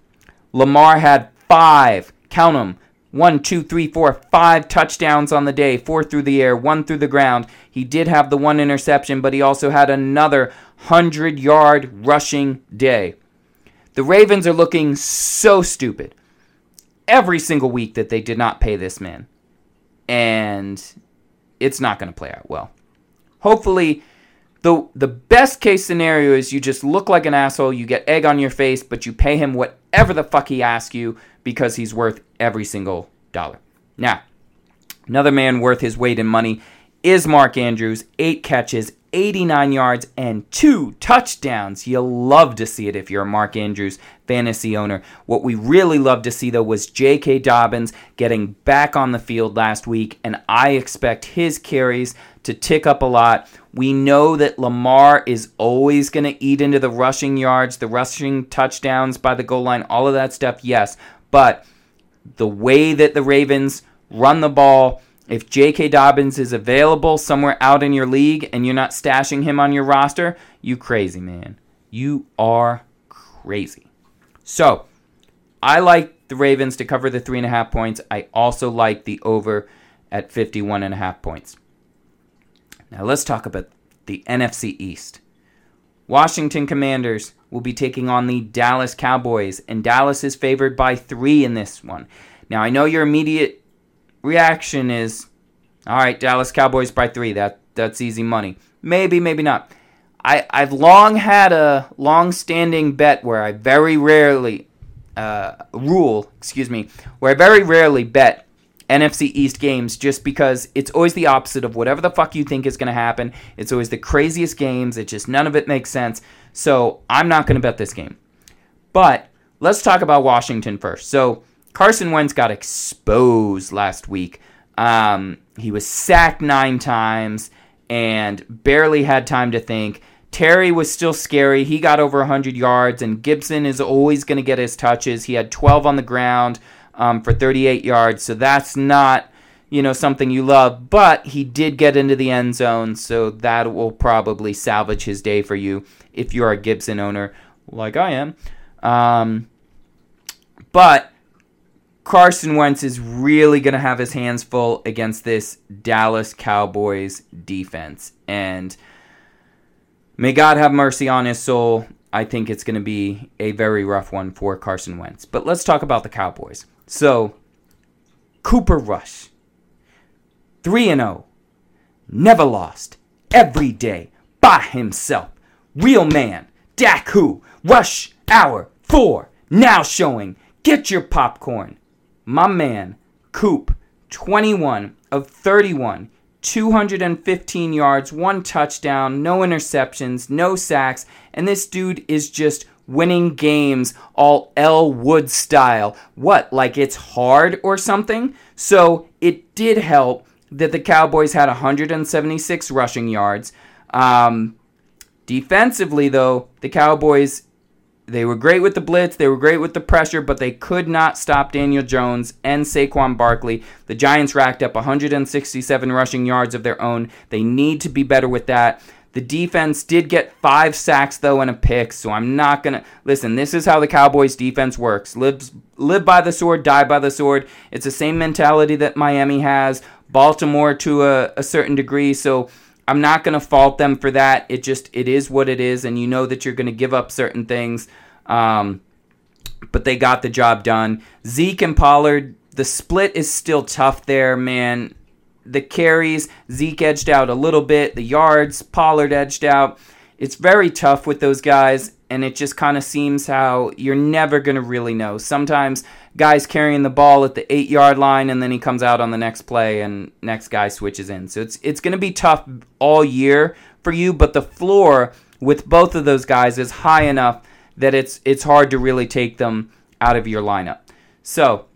Lamar had five, count them, one, two, three, four, five touchdowns on the day, four through the air, one through the ground. He did have the one interception, but he also had another 100 yard rushing day. The Ravens are looking so stupid every single week that they did not pay this man. And it's not going to play out well. Hopefully, the the best case scenario is you just look like an asshole, you get egg on your face, but you pay him whatever the fuck he asks you because he's worth every single dollar. Now, another man worth his weight in money is Mark Andrews. Eight catches, 89 yards, and two touchdowns. You'll love to see it if you're a Mark Andrews fantasy owner. What we really love to see, though, was J.K. Dobbins getting back on the field last week, and I expect his carries to tick up a lot. We know that Lamar is always going to eat into the rushing yards, the rushing touchdowns by the goal line, all of that stuff, yes. But the way that the Ravens run the ball, if J.K. Dobbins is available somewhere out in your league and you're not stashing him on your roster, you crazy, man. You are crazy. So, I like the Ravens to cover the three and a half points. I also like the over at 51 and a half points. Now, let's talk about the NFC East. Washington Commanders will be taking on the Dallas Cowboys, and Dallas is favored by three in this one. Now, I know your immediate reaction is, all right, Dallas Cowboys by three. That that's easy money. Maybe, maybe not. I I've long had a long-standing bet where I very rarely uh, rule, excuse me, where I very rarely bet NFC East games just because it's always the opposite of whatever the fuck you think is going to happen. It's always the craziest games. It just none of it makes sense. So I'm not going to bet this game. But let's talk about Washington first. So Carson Wentz got exposed last week. Um, he was sacked nine times and barely had time to think. Terry was still scary. He got over 100 yards, and Gibson is always going to get his touches. He had 12 on the ground um, for 38 yards, so that's not you know something you love. But he did get into the end zone, so that will probably salvage his day for you if you're a Gibson owner, like I am. Um, but Carson Wentz is really going to have his hands full against this Dallas Cowboys defense. And may God have mercy on his soul. I think it's going to be a very rough one for Carson Wentz. But let's talk about the Cowboys. So, Cooper Rush, 3 0, never lost, every day, by himself. Real man, Dak who, Rush Hour 4, now showing. Get your popcorn my man, Coop, 21 of 31, 215 yards, one touchdown, no interceptions, no sacks, and this dude is just winning games all Elle Wood style. What, like it's hard or something? So it did help that the Cowboys had 176 rushing yards. Um, defensively, though, the Cowboys they were great with the blitz, they were great with the pressure, but they could not stop Daniel Jones and Saquon Barkley. The Giants racked up 167 rushing yards of their own. They need to be better with that. The defense did get five sacks though and a pick, so I'm not gonna listen. This is how the Cowboys defense works: live live by the sword, die by the sword. It's the same mentality that Miami has, Baltimore to a, a certain degree. So I'm not to fault them for that. It just it is what it is, and you know that you're to give up certain things. Um, but they got the job done. Zeke and Pollard, the split is still tough there, man. The carries, Zeke edged out a little bit. The yards, Pollard edged out. It's very tough with those guys, and it just kind of seems how you're never going to really know. Sometimes guys carrying the ball at the eight yard line, and then he comes out on the next play, and next guy switches in. So it's it's going to be tough all year for you, but the floor with both of those guys is high enough that it's it's hard to really take them out of your lineup. So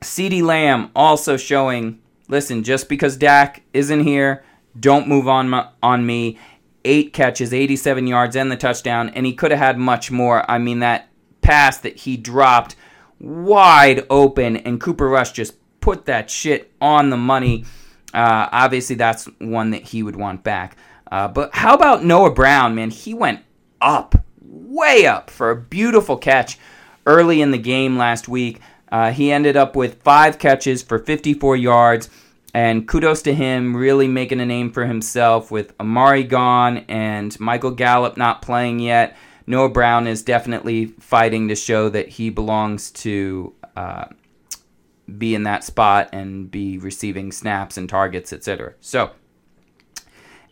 CeeDee Lamb also showing. Listen, just because Dak isn't here, don't move on my, on me. Eight catches, 87 yards, and the touchdown, and he could have had much more. I mean, that pass that he dropped wide open, and Cooper Rush just put that shit on the money. Uh, obviously, that's one that he would want back. Uh, but how about Noah Brown, man? He went up, way up, for a beautiful catch early in the game last week. Uh, he ended up with five catches for 54 yards. And kudos to him, really making a name for himself with Amari gone and Michael Gallup not playing yet. Noah Brown is definitely fighting to show that he belongs to uh, be in that spot and be receiving snaps and targets, etc. So,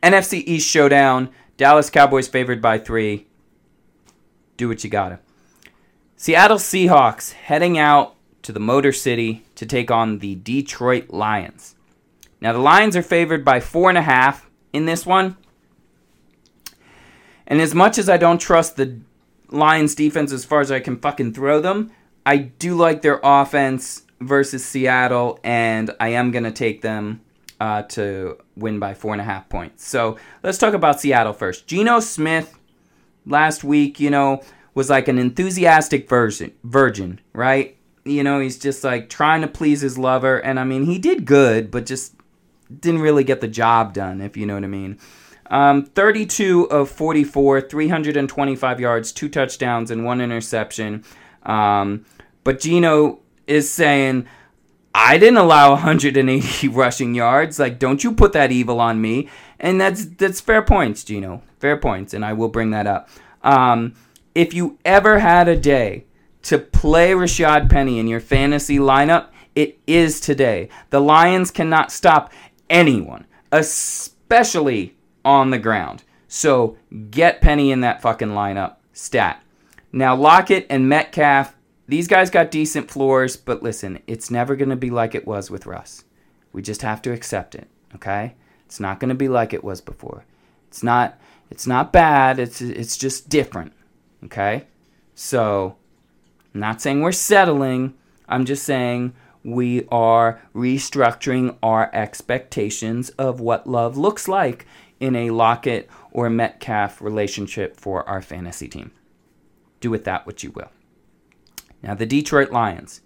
NFC East showdown. Dallas Cowboys favored by three. Do what you gotta. Seattle Seahawks heading out to the Motor City to take on the Detroit Lions. Now, the Lions are favored by four and a half in this one. And as much as I don't trust the Lions defense as far as I can fucking throw them, I do like their offense versus Seattle, and I am going to take them uh, to win by four and a half points. So let's talk about Seattle first. Geno Smith last week, you know, was like an enthusiastic virgin, virgin, right? You know, he's just like trying to please his lover, and I mean, he did good, but just didn't really get the job done, if you know what I mean. Um, 32 of 44, 325 yards, two touchdowns, and one interception. Um, but Geno is saying, I didn't allow 180 rushing yards. Like, don't you put that evil on me. And that's that's fair points, Geno. Fair points, and I will bring that up. Um, if you ever had a day to play Rashad Penny in your fantasy lineup, it is today. The Lions cannot stop anyone, especially on the ground. So get Penny in that fucking lineup. Stat. Now Lockett and Metcalf, these guys got decent floors, but listen, it's never going to be like it was with Russ. We just have to accept it, okay? It's not going to be like it was before. It's not it's not bad, it's it's just different, okay? So, I'm not saying we're settling. I'm just saying we are restructuring our expectations of what love looks like in a Lockett or Metcalf relationship for our fantasy team. Do with that what you will. Now, the Detroit Lions.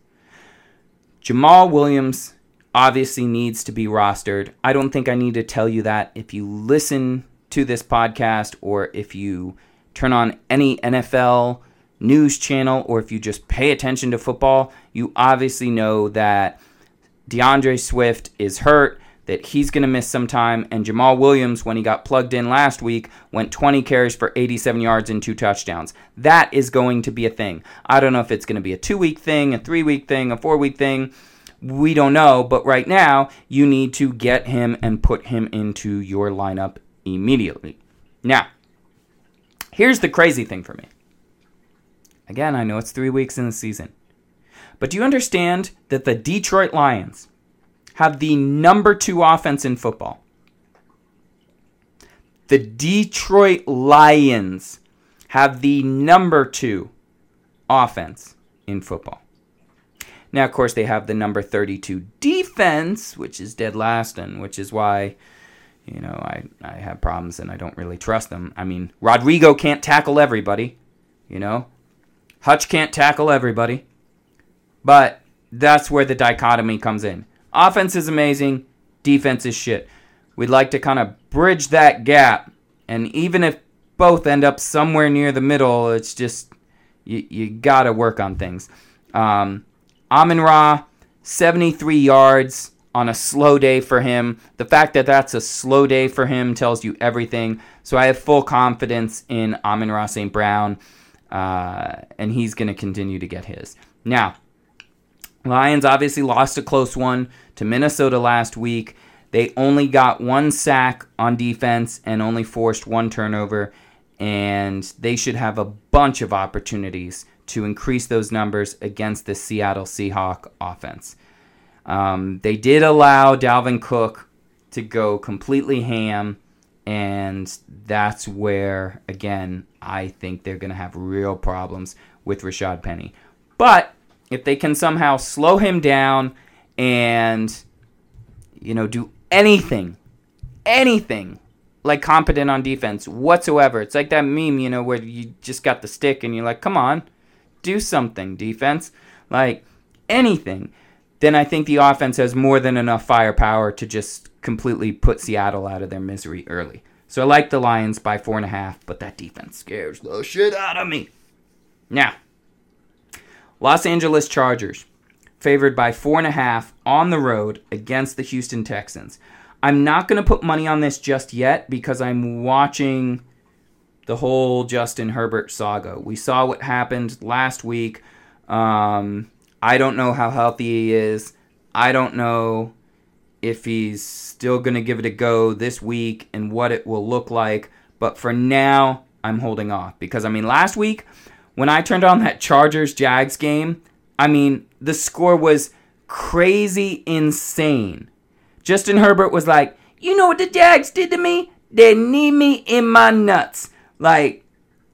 Jamaal Williams obviously needs to be rostered. I don't think I need to tell you that. If you listen to this podcast or if you turn on any NFL news channel or if you just pay attention to football, you obviously know that DeAndre Swift is hurt that he's going to miss some time. And Jamaal Williams, when he got plugged in last week, went 20 carries for 87 yards and two touchdowns. That is going to be a thing. I don't know if it's going to be a two week thing, a three week thing, a four week thing. We don't know. But right now, you need to get him and put him into your lineup immediately. Now, here's the crazy thing for me. Again, I know it's three weeks in the season. But do you understand that the Detroit Lions have the number two offense in football. The Detroit Lions have the number two offense in football. Now, of course, they have the number 32 defense, which is dead last, and which is why, you know, I, I have problems and I don't really trust them. I mean, Rodrigo can't tackle everybody, you know, Hutch can't tackle everybody. But that's where the dichotomy comes in. Offense is amazing, defense is shit. We'd like to kind of bridge that gap. And even if both end up somewhere near the middle, it's just, you, you got to work on things. Um, Amon Ra, 73 yards on a slow day for him. The fact that that's a slow day for him tells you everything. So I have full confidence in Amon Ra St. Brown, uh, and he's going to continue to get his. Now, Lions obviously lost a close one to Minnesota last week. They only got one sack on defense and only forced one turnover, and they should have a bunch of opportunities to increase those numbers against the Seattle Seahawk offense. Um, they did allow Dalvin Cook to go completely ham, and that's where, again, I think they're going to have real problems with Rashad Penny. But if they can somehow slow him down and you know do anything anything like competent on defense whatsoever it's like that meme you know where you just got the stick and you're like come on do something defense like anything then i think the offense has more than enough firepower to just completely put seattle out of their misery early so i like the lions by four and a half but that defense scares the shit out of me now Los Angeles Chargers, favored by four and a half on the road against the Houston Texans. I'm not going to put money on this just yet because I'm watching the whole Justin Herbert saga. We saw what happened last week. Um, I don't know how healthy he is. I don't know if he's still going to give it a go this week and what it will look like. But for now, I'm holding off because, I mean, last week when I turned on that Chargers Jags game, I mean, the score was crazy insane. Justin Herbert was like, You know what the Jags did to me? They kneed me in my nuts. Like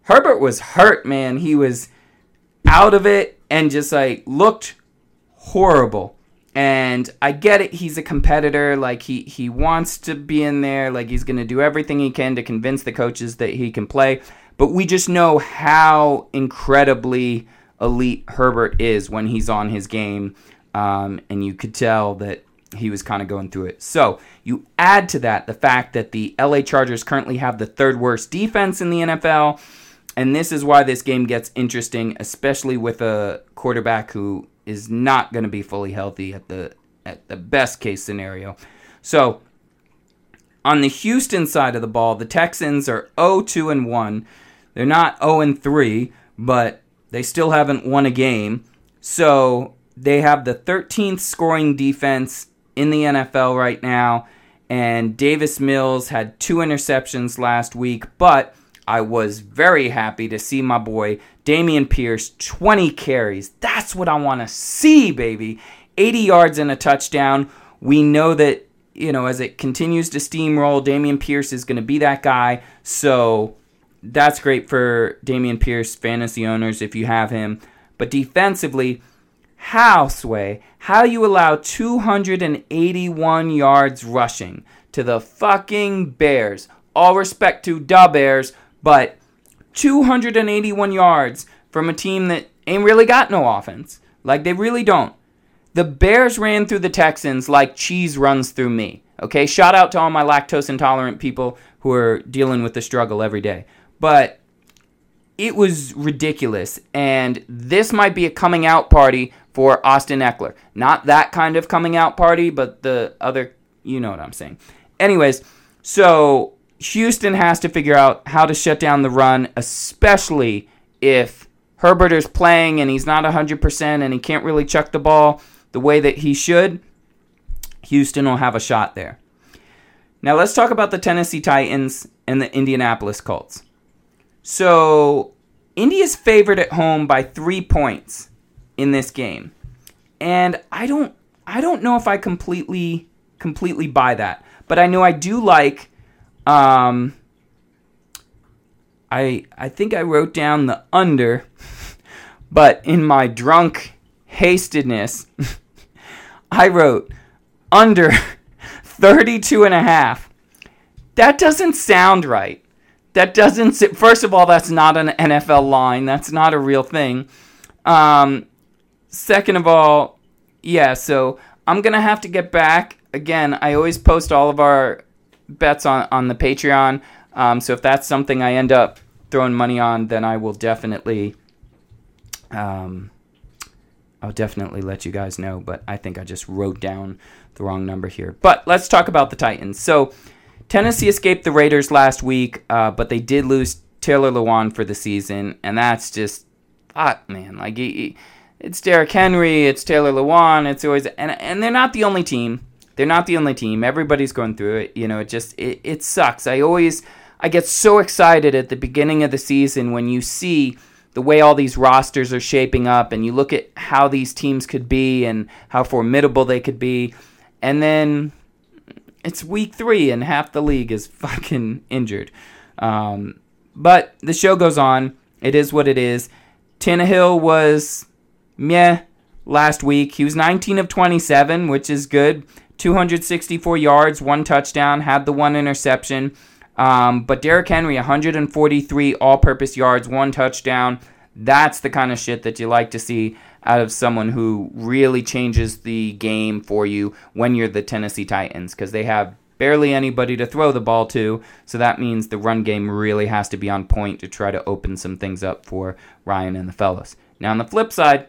Herbert was hurt, man. He was out of it and just like looked horrible. And I get it, he's a competitor, like he he wants to be in there, like he's going to do everything he can to convince the coaches that he can play. But we just know how incredibly elite Herbert is when he's on his game. Um, and you could tell that he was kind of going through it. So you add to that the fact that the LA Chargers currently have the third worst defense in the NFL. And this is why this game gets interesting, especially with a quarterback who is not going to be fully healthy at the at the best case scenario. So on the Houston side of the ball, the Texans are 0-2 and 1. They're not 0 and 3, but they still haven't won a game. So they have the 13th scoring defense in the NFL right now. And Davis Mills had two interceptions last week, but I was very happy to see my boy Dameon Pierce 20 carries. That's what I want to see, baby. 80 yards and a touchdown. We know that, you know, as it continues to steamroll, Dameon Pierce is going to be that guy. So that's great for Dameon Pierce fantasy owners if you have him. But defensively, how, Sway, how you allow 281 yards rushing to the fucking Bears. All respect to the Bears, but 281 yards from a team that ain't really got no offense. Like, they really don't. The Bears ran through the Texans like cheese runs through me. Okay, shout out to all my lactose intolerant people who are dealing with the struggle every day. But it was ridiculous. And this might be a coming out party for Austin Ekeler. Not that kind of coming out party, but the other, you know what I'm saying. Anyways, so Houston has to figure out how to shut down the run, especially if Herbert is playing and he's not 100% and he can't really chuck the ball the way that he should. Houston will have a shot there. Now let's talk about the Tennessee Titans and the Indianapolis Colts. So, Indy's favored at home by 3 points in this game. And I don't I don't know if I completely completely buy that. But I know I do like um I I think I wrote down the under, but in my drunk hastedness, I wrote under 32 and a half. That doesn't sound right. That doesn't first of all that's not an NFL line. That's not a real thing. Um second of all, yeah, so I'm going to have to get back again. I always post all of our bets on on the Patreon. Um, so if that's something I end up throwing money on, then I will definitely, um, I'll definitely let you guys know. But I think I just wrote down the wrong number here. But let's talk about the Titans. So Tennessee escaped the Raiders last week, uh, but they did lose Taylor Lewan for the season, and that's just, fuck, man. Like, it's Derrick Henry, it's Taylor Lewan, it's always, and and they're not the only team. They're not the only team. Everybody's going through it. You know, it just it, it sucks. I always I get so excited at the beginning of the season when you see the way all these rosters are shaping up and you look at how these teams could be and how formidable they could be. And then it's week three and half the league is fucking injured. Um, but the show goes on. It is what it is. Tannehill was meh last week. He was 19 of 27, which is good. 264 yards, one touchdown, had the one interception. Um, but Derrick Henry, 143 all purpose yards, one touchdown. That's the kind of shit that you like to see out of someone who really changes the game for you when you're the Tennessee Titans because they have barely anybody to throw the ball to. So that means the run game really has to be on point to try to open some things up for Ryan and the fellas. Now, on the flip side,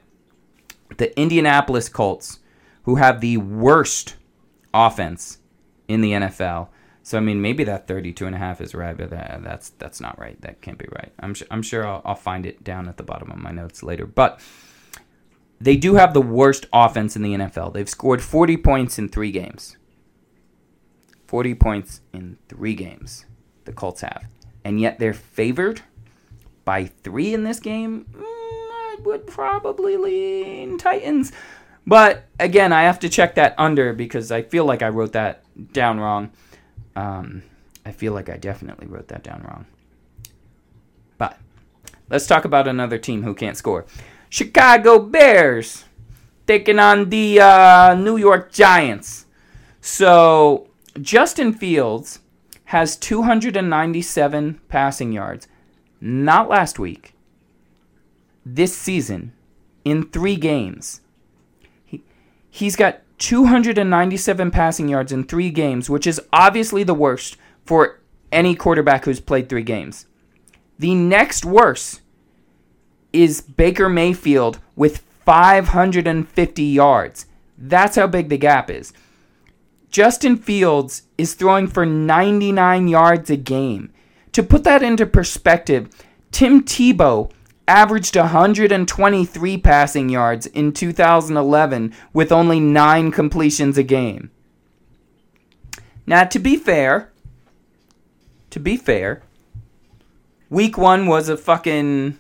the Indianapolis Colts, who have the worst offense in the NFL. So I mean, maybe that 32 and a half is right, but that, that's that's not right. That can't be right. I'm sure, I'm sure I'll, I'll find it down at the bottom of my notes later. But they do have the worst offense in the NFL. They've scored 40 points in three games. 40 points in three games. The Colts have, and yet they're favored by three in this game. Mm, I would probably lean Titans. But again, I have to check that under because I feel like I wrote that down wrong. Um, I feel like I definitely wrote that down wrong. But let's talk about another team who can't score. Chicago Bears taking on the uh, New York Giants. So Justin Fields has 297 passing yards, not last week, this season, in three games. He, he's got 297 passing yards in three games, which is obviously the worst for any quarterback who's played three games. The next worst is Baker Mayfield with 550 yards. That's how big the gap is. Justin Fields is throwing for 99 yards a game. To put that into perspective, Tim Tebow averaged 123 passing yards in 2011 with only 9 completions a game. Now, to be fair, to be fair, week 1 was a fucking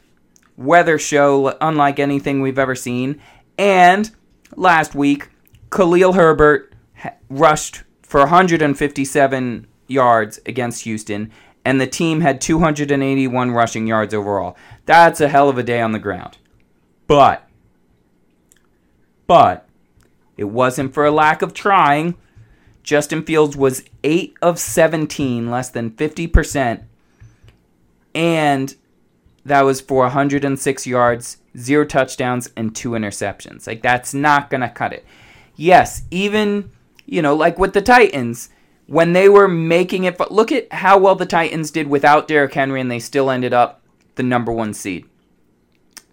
weather show unlike anything we've ever seen, and last week Khalil Herbert rushed for 157 yards against Houston, and the team had 281 rushing yards overall. That's a hell of a day on the ground. But, but, it wasn't for a lack of trying. Justin Fields was 8 of 17, less than 50%, and that was for 106 yards, zero touchdowns, and two interceptions. Like, that's not going to cut it. Yes, even you know, like with the Titans, when they were making it, But look at how well the Titans did without Derrick Henry, and they still ended up the number one seed.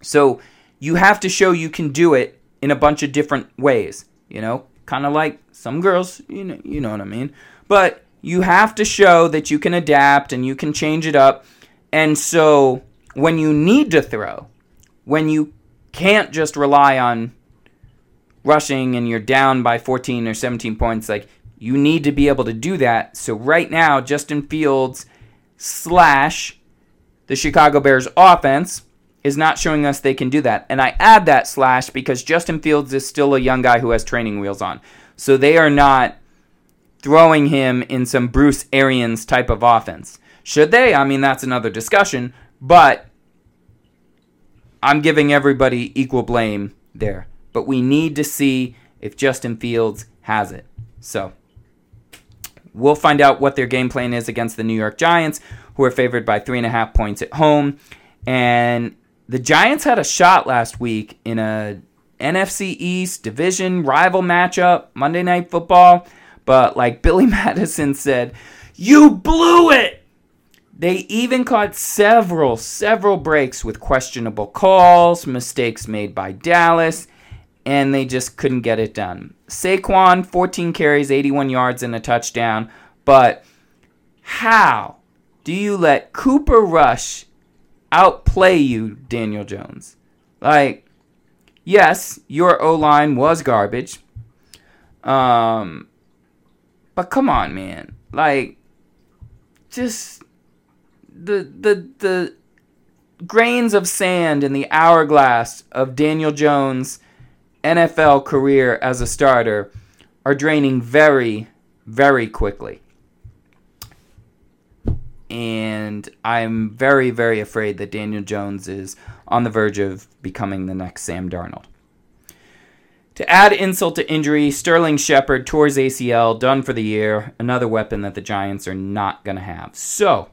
So you have to show you can do it in a bunch of different ways. You know, kind of like some girls, you know, you know what I mean. But you have to show that you can adapt and you can change it up. And so when you need to throw, when you can't just rely on rushing and you're down by 14 or 17 points, like you need to be able to do that. So right now, Justin Fields slash the Chicago Bears offense is not showing us they can do that. And I add that slash because Justin Fields is still a young guy who has training wheels on. So they are not throwing him in some Bruce Arians type of offense. Should they? I mean, that's another discussion, but I'm giving everybody equal blame there but we need to see if Justin Fields has it. So we'll find out what their game plan is against the New York Giants, who are favored by three and a half points at home. And the Giants had a shot last week in a NFC East division rival matchup, Monday Night Football. But like Billy Madison said, you blew it. They even caught several, several breaks with questionable calls, mistakes made by Dallas, and they just couldn't get it done. Saquon, 14 carries, 81 yards, and a touchdown. But how do you let Cooper Rush outplay you, Daniel Jones? Like, yes, your O line was garbage. Um, but come on, man. Like, just the the the grains of sand in the hourglass of Daniel Jones NFL career as a starter are draining very, very quickly. And I'm very, very afraid that Daniel Jones is on the verge of becoming the next Sam Darnold. To add insult to injury, Sterling Shepard tours ACL, done for the year. Another weapon that the Giants are not going to have. So,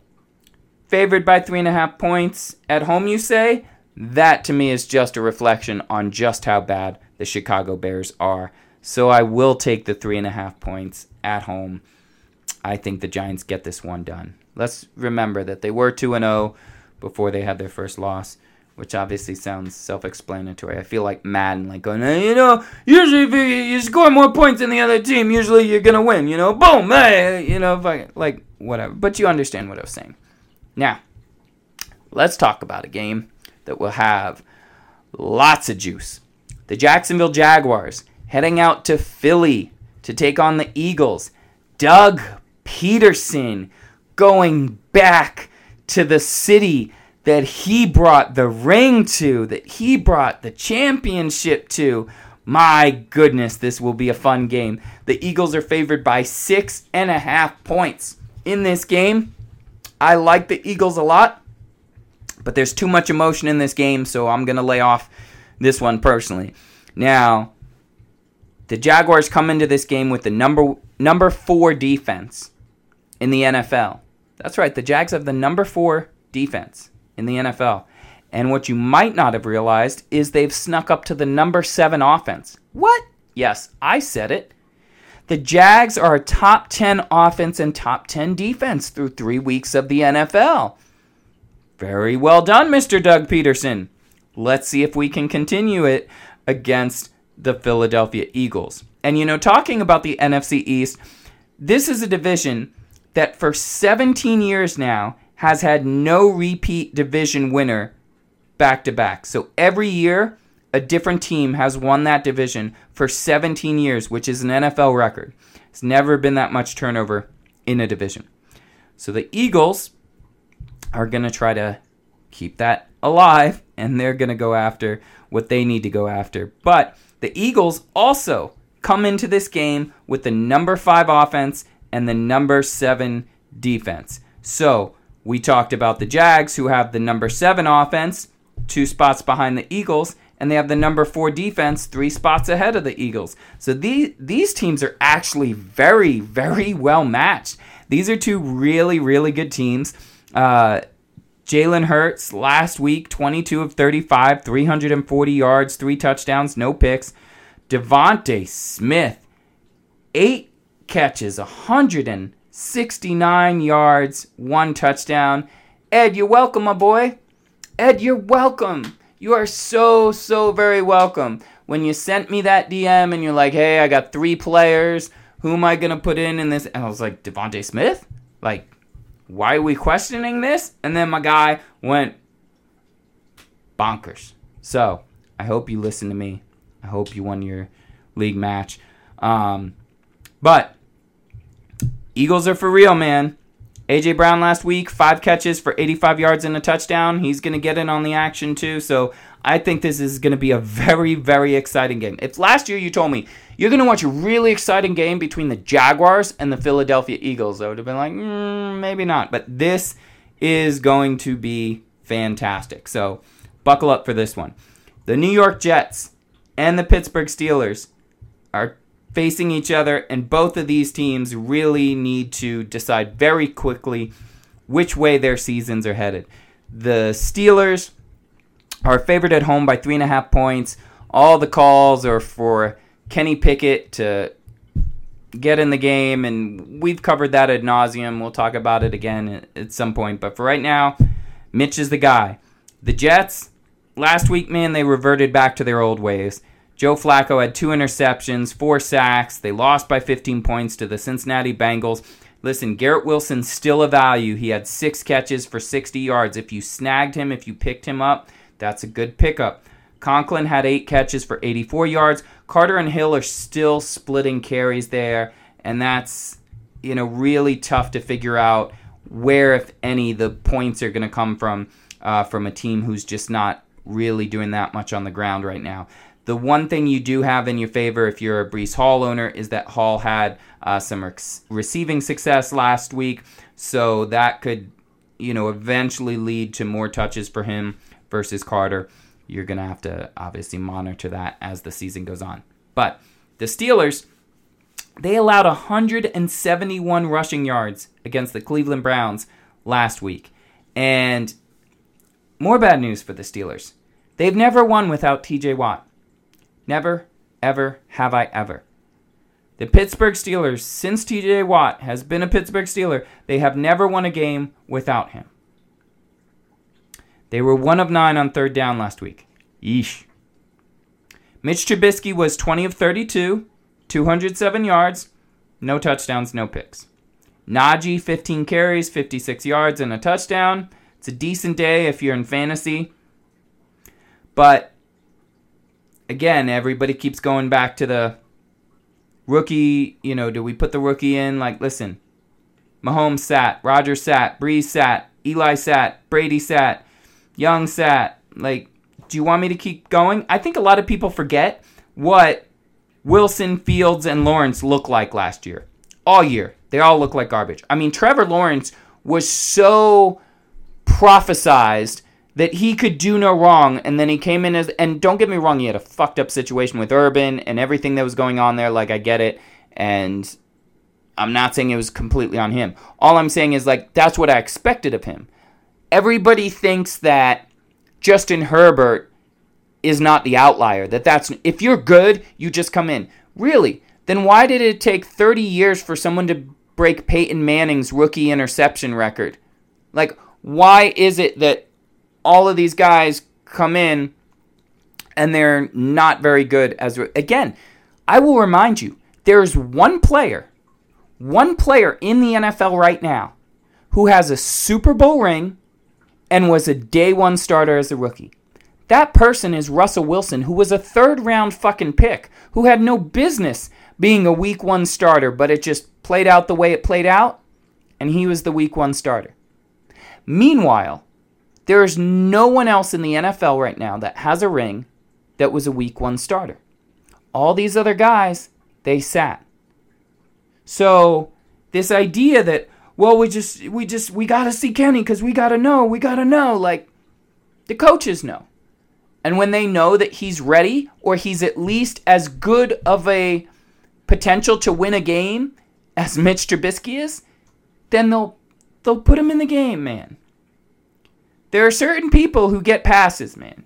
favored by three and a half points at home, you say? That to me is just a reflection on just how bad the Chicago Bears are. So I will take the three and a half points at home. I think the Giants get this one done. Let's remember that they were 2 0 before they had their first loss, which obviously sounds self explanatory. I feel like Madden, like going, you know, usually if you, score more points than the other team, usually you're going to win, you know, boom, hey, you know, like whatever. But you understand what I was saying. Now, let's talk about a game that will have lots of juice the Jacksonville Jaguars heading out to Philly to take on the Eagles. Doug Pederson going back to the city that he brought the ring to, that he brought the championship to. My goodness, this will be a fun game. The Eagles are favored by six and a half points in this game. I like the Eagles a lot, But there's too much emotion in this game, so I'm going to lay off this one personally. Now, the Jaguars come into this game with the number number 4 defense in the NFL. That's right, the Jags have the number 4 defense in the NFL. And what you might not have realized is they've snuck up to the number 7 offense. What? Yes, I said it. The Jags are a top 10 offense and top 10 defense through 3 weeks of the NFL. Very well done, Mr. Doug Pederson. Let's see if we can continue it against the Philadelphia Eagles. And you know, talking about the NFC East, this is a division that for 17 years now has had no repeat division winner back to back. So every year, a different team has won that division for 17 years, which is an NFL record. It's never been that much turnover in a division. So the Eagles are going to try to keep that alive and they're going to go after what they need to go after. But the Eagles also come into this game with the number 5 offense and the number 7 defense. So, we talked about the Jags who have the number 7 offense, two spots behind the Eagles, and they have the number 4 defense, three spots ahead of the Eagles. So these these teams are actually very very well matched. These are two really really good teams. Uh, Jalen Hurts last week, 22 of 35, 340 yards, three touchdowns, no picks. DeVonta Smith, eight catches, 169 yards, one touchdown. Ed, you're welcome, my boy. Ed, you're welcome. You are so, so very welcome. When you sent me that DM and you're like, hey, I got three players. Who am I going to put in in this? And I was like, DeVonta Smith? Like, why are we questioning this? And then my guy went bonkers. So I hope you listen to me. I hope you won your league match. Um, but Eagles are for real, man. AJ Brown last week, five catches for 85 yards and a touchdown. He's going to get in on the action too. So I think this is going to be a very, very exciting game. If last year you told me you're going to watch a really exciting game between the Jaguars and the Philadelphia Eagles, I would have been like, mm, maybe not. But this is going to be fantastic. So buckle up for this one. The New York Jets and the Pittsburgh Steelers are facing each other, and both of these teams really need to decide very quickly which way their seasons are headed. The Steelers are favored at home by three and a half points. All the calls are for Kenny Pickett to get in the game, and we've covered that ad nauseum. We'll talk about it again at some point. But for right now, Mitch is the guy. The Jets, last week, man, they reverted back to their old ways. Joe Flacco had two interceptions, four sacks. They lost by 15 points to the Cincinnati Bengals. Listen, Garrett Wilson's still a value. He had six catches for 60 yards. If you snagged him, if you picked him up, that's a good pickup. Conklin had eight catches for 84 yards. Carter and Hill are still splitting carries there, and that's you know really tough to figure out where, if any, the points are going to come from uh, from a team who's just not really doing that much on the ground right now. The one thing you do have in your favor if you're a Breece Hall owner is that Hall had uh, some receiving success last week, so that could, you know, eventually lead to more touches for him versus Carter. You're going to have to obviously monitor that as the season goes on. But the Steelers, they allowed 171 rushing yards against the Cleveland Browns last week. And more bad news for the Steelers. They've never won without TJ Watt. Never, ever have I ever. The Pittsburgh Steelers, since TJ Watt has been a Pittsburgh Steeler, they have never won a game without him. They were one of nine on third down last week. Yeesh. Mitch Trubisky was 20 of 32, 207 yards, no touchdowns, no picks. Najee, 15 carries, 56 yards, and a touchdown. It's a decent day if you're in fantasy. But again, everybody keeps going back to the rookie. You know, do we put the rookie in? Like, listen, Mahomes sat, Roger sat, Brees sat, Eli sat, Brady sat, Young sat. Like, do you want me to keep going? I think a lot of people forget what Wilson, Fields, and Lawrence looked like last year. All year. They all look like garbage. I mean, Trevor Lawrence was so prophesized that he could do no wrong, and then he came in as and don't get me wrong, he had a fucked up situation with Urban and everything that was going on there. Like I get it, and I'm not saying it was completely on him. All I'm saying is like that's what I expected of him. Everybody thinks that Justin Herbert is not the outlier. That that's if you're good, you just come in. Really? Then why did it take 30 years for someone to break Peyton Manning's rookie interception record? Like why is it that all of these guys come in and they're not very good as again, I will remind you, there's one player, one player in the NFL right now who has a Super Bowl ring and was a day one starter as a rookie. That person is Russell Wilson, who was a third round fucking pick, who had no business being a week one starter, but it just played out the way it played out, and he was the week one starter. Meanwhile, there is no one else in the NFL right now that has a ring that was a week one starter. All these other guys, they sat. So, this idea that, well, we just, we just, we got to see Kenny because we got to know, we got to know, like, the coaches know. And when they know that he's ready or he's at least as good of a potential to win a game as Mitch Trubisky is, then they'll they'll put him in the game, man. There are certain people who get passes, man.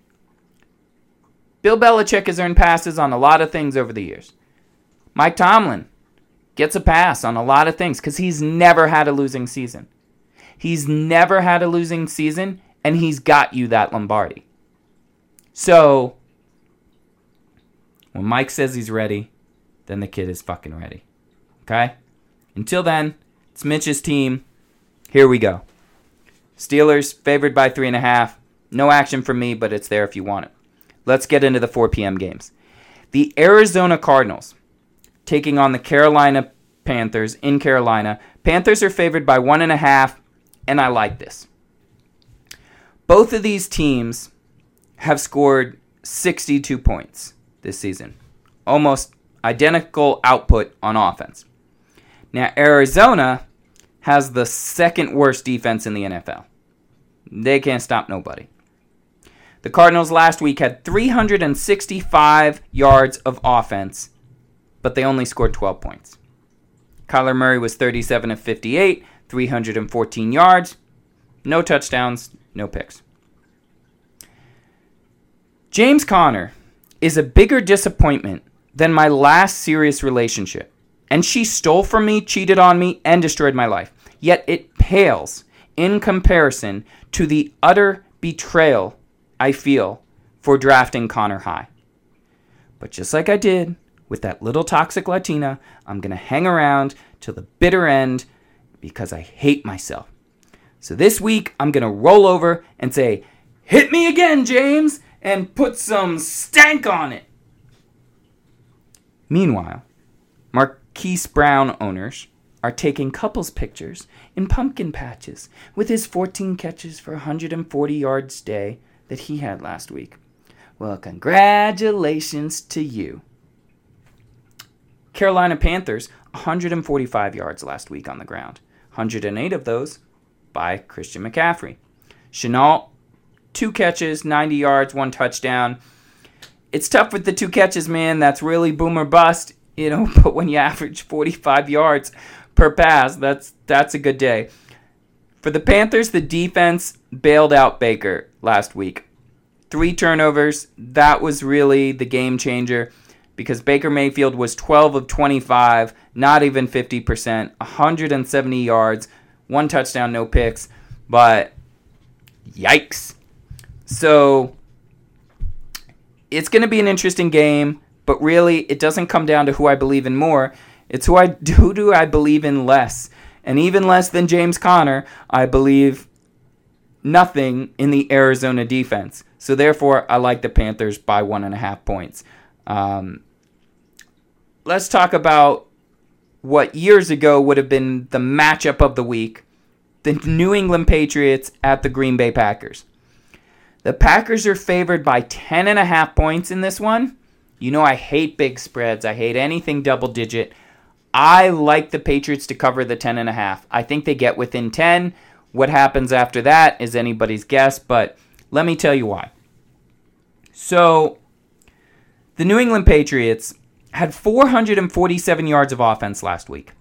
Bill Belichick has earned passes on a lot of things over the years. Mike Tomlin gets a pass on a lot of things because he's never had a losing season. He's never had a losing season, and he's got you that Lombardi. So, when Mike says he's ready, then the kid is fucking ready. Okay? Until then, it's Mitch's team. Here we go. Steelers favored by three and a half. No action from me, but it's there if you want it. Let's get into the 4 p.m. games. The Arizona Cardinals taking on the Carolina Panthers in Carolina. Panthers are favored by one and a half, and I like this. Both of these teams have scored 62 points this season. Almost identical output on offense. Now, Arizona has the second worst defense in the NFL. They can't stop nobody. The Cardinals last week had 365 yards of offense, but they only scored 12 points. Kyler Murray was 37 of 58, 314 yards, no touchdowns, no picks. James Conner is a bigger disappointment than my last serious relationship. And she stole from me, cheated on me, and destroyed my life. Yet it pales in comparison to the utter betrayal I feel for drafting Conner high. But just like I did with that little toxic Latina, I'm going to hang around till the bitter end because I hate myself. So this week, I'm going to roll over and say, Hit me again, James! and put some stank on it. Meanwhile, Marquise Brown owners are taking couples pictures in pumpkin patches with his 14 catches for 140 yards day that he had last week. Well, congratulations to you. Carolina Panthers, 145 yards last week on the ground, 108 of those by Christian McCaffrey. Shenault two catches, 90 yards, one touchdown. It's tough with the two catches, man. That's really boomer bust, you know. But when you average 45 yards per pass, that's that's a good day. For the Panthers, the defense bailed out Baker last week. Three turnovers. That was really the game changer because Baker Mayfield was 12 of 25, not even 50%, 170 yards, one touchdown, no picks. But yikes. So it's going to be an interesting game, but really it doesn't come down to who I believe in more. It's who I who do I believe in less. And even less than James Conner, I believe nothing in the Arizona defense. So therefore, I like the Panthers by one and a half points. Um, let's talk about what years ago would have been the matchup of the week: the New England Patriots at the Green Bay Packers. The Packers are favored by 10.5 points in this one. You know, I hate big spreads, I hate anything double digit. I like the Patriots to cover the 10.5. I think they get within 10. What happens after that is anybody's guess, but Let me tell you why. So, the New England Patriots had 447 yards of offense last week,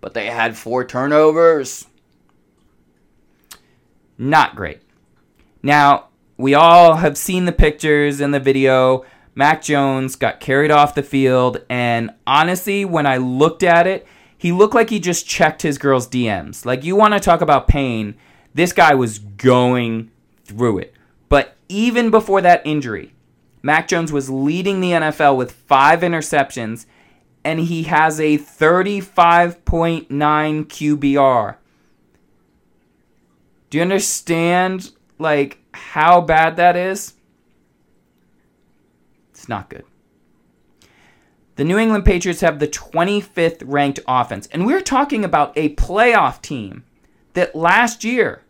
but they had four turnovers. Not great. Now, we all have seen the pictures and the video. Mac Jones got carried off the field, and honestly, when I looked at it, he looked like he just checked his girl's DMs. Like, you want to talk about pain, this guy was going through it. But even before that injury, Mac Jones was leading the NFL with five interceptions, and he has a 35.9 QBR. Do you understand, like, how bad that is? It's not good. The New England Patriots have the 25th ranked offense, and we're talking about a playoff team that last year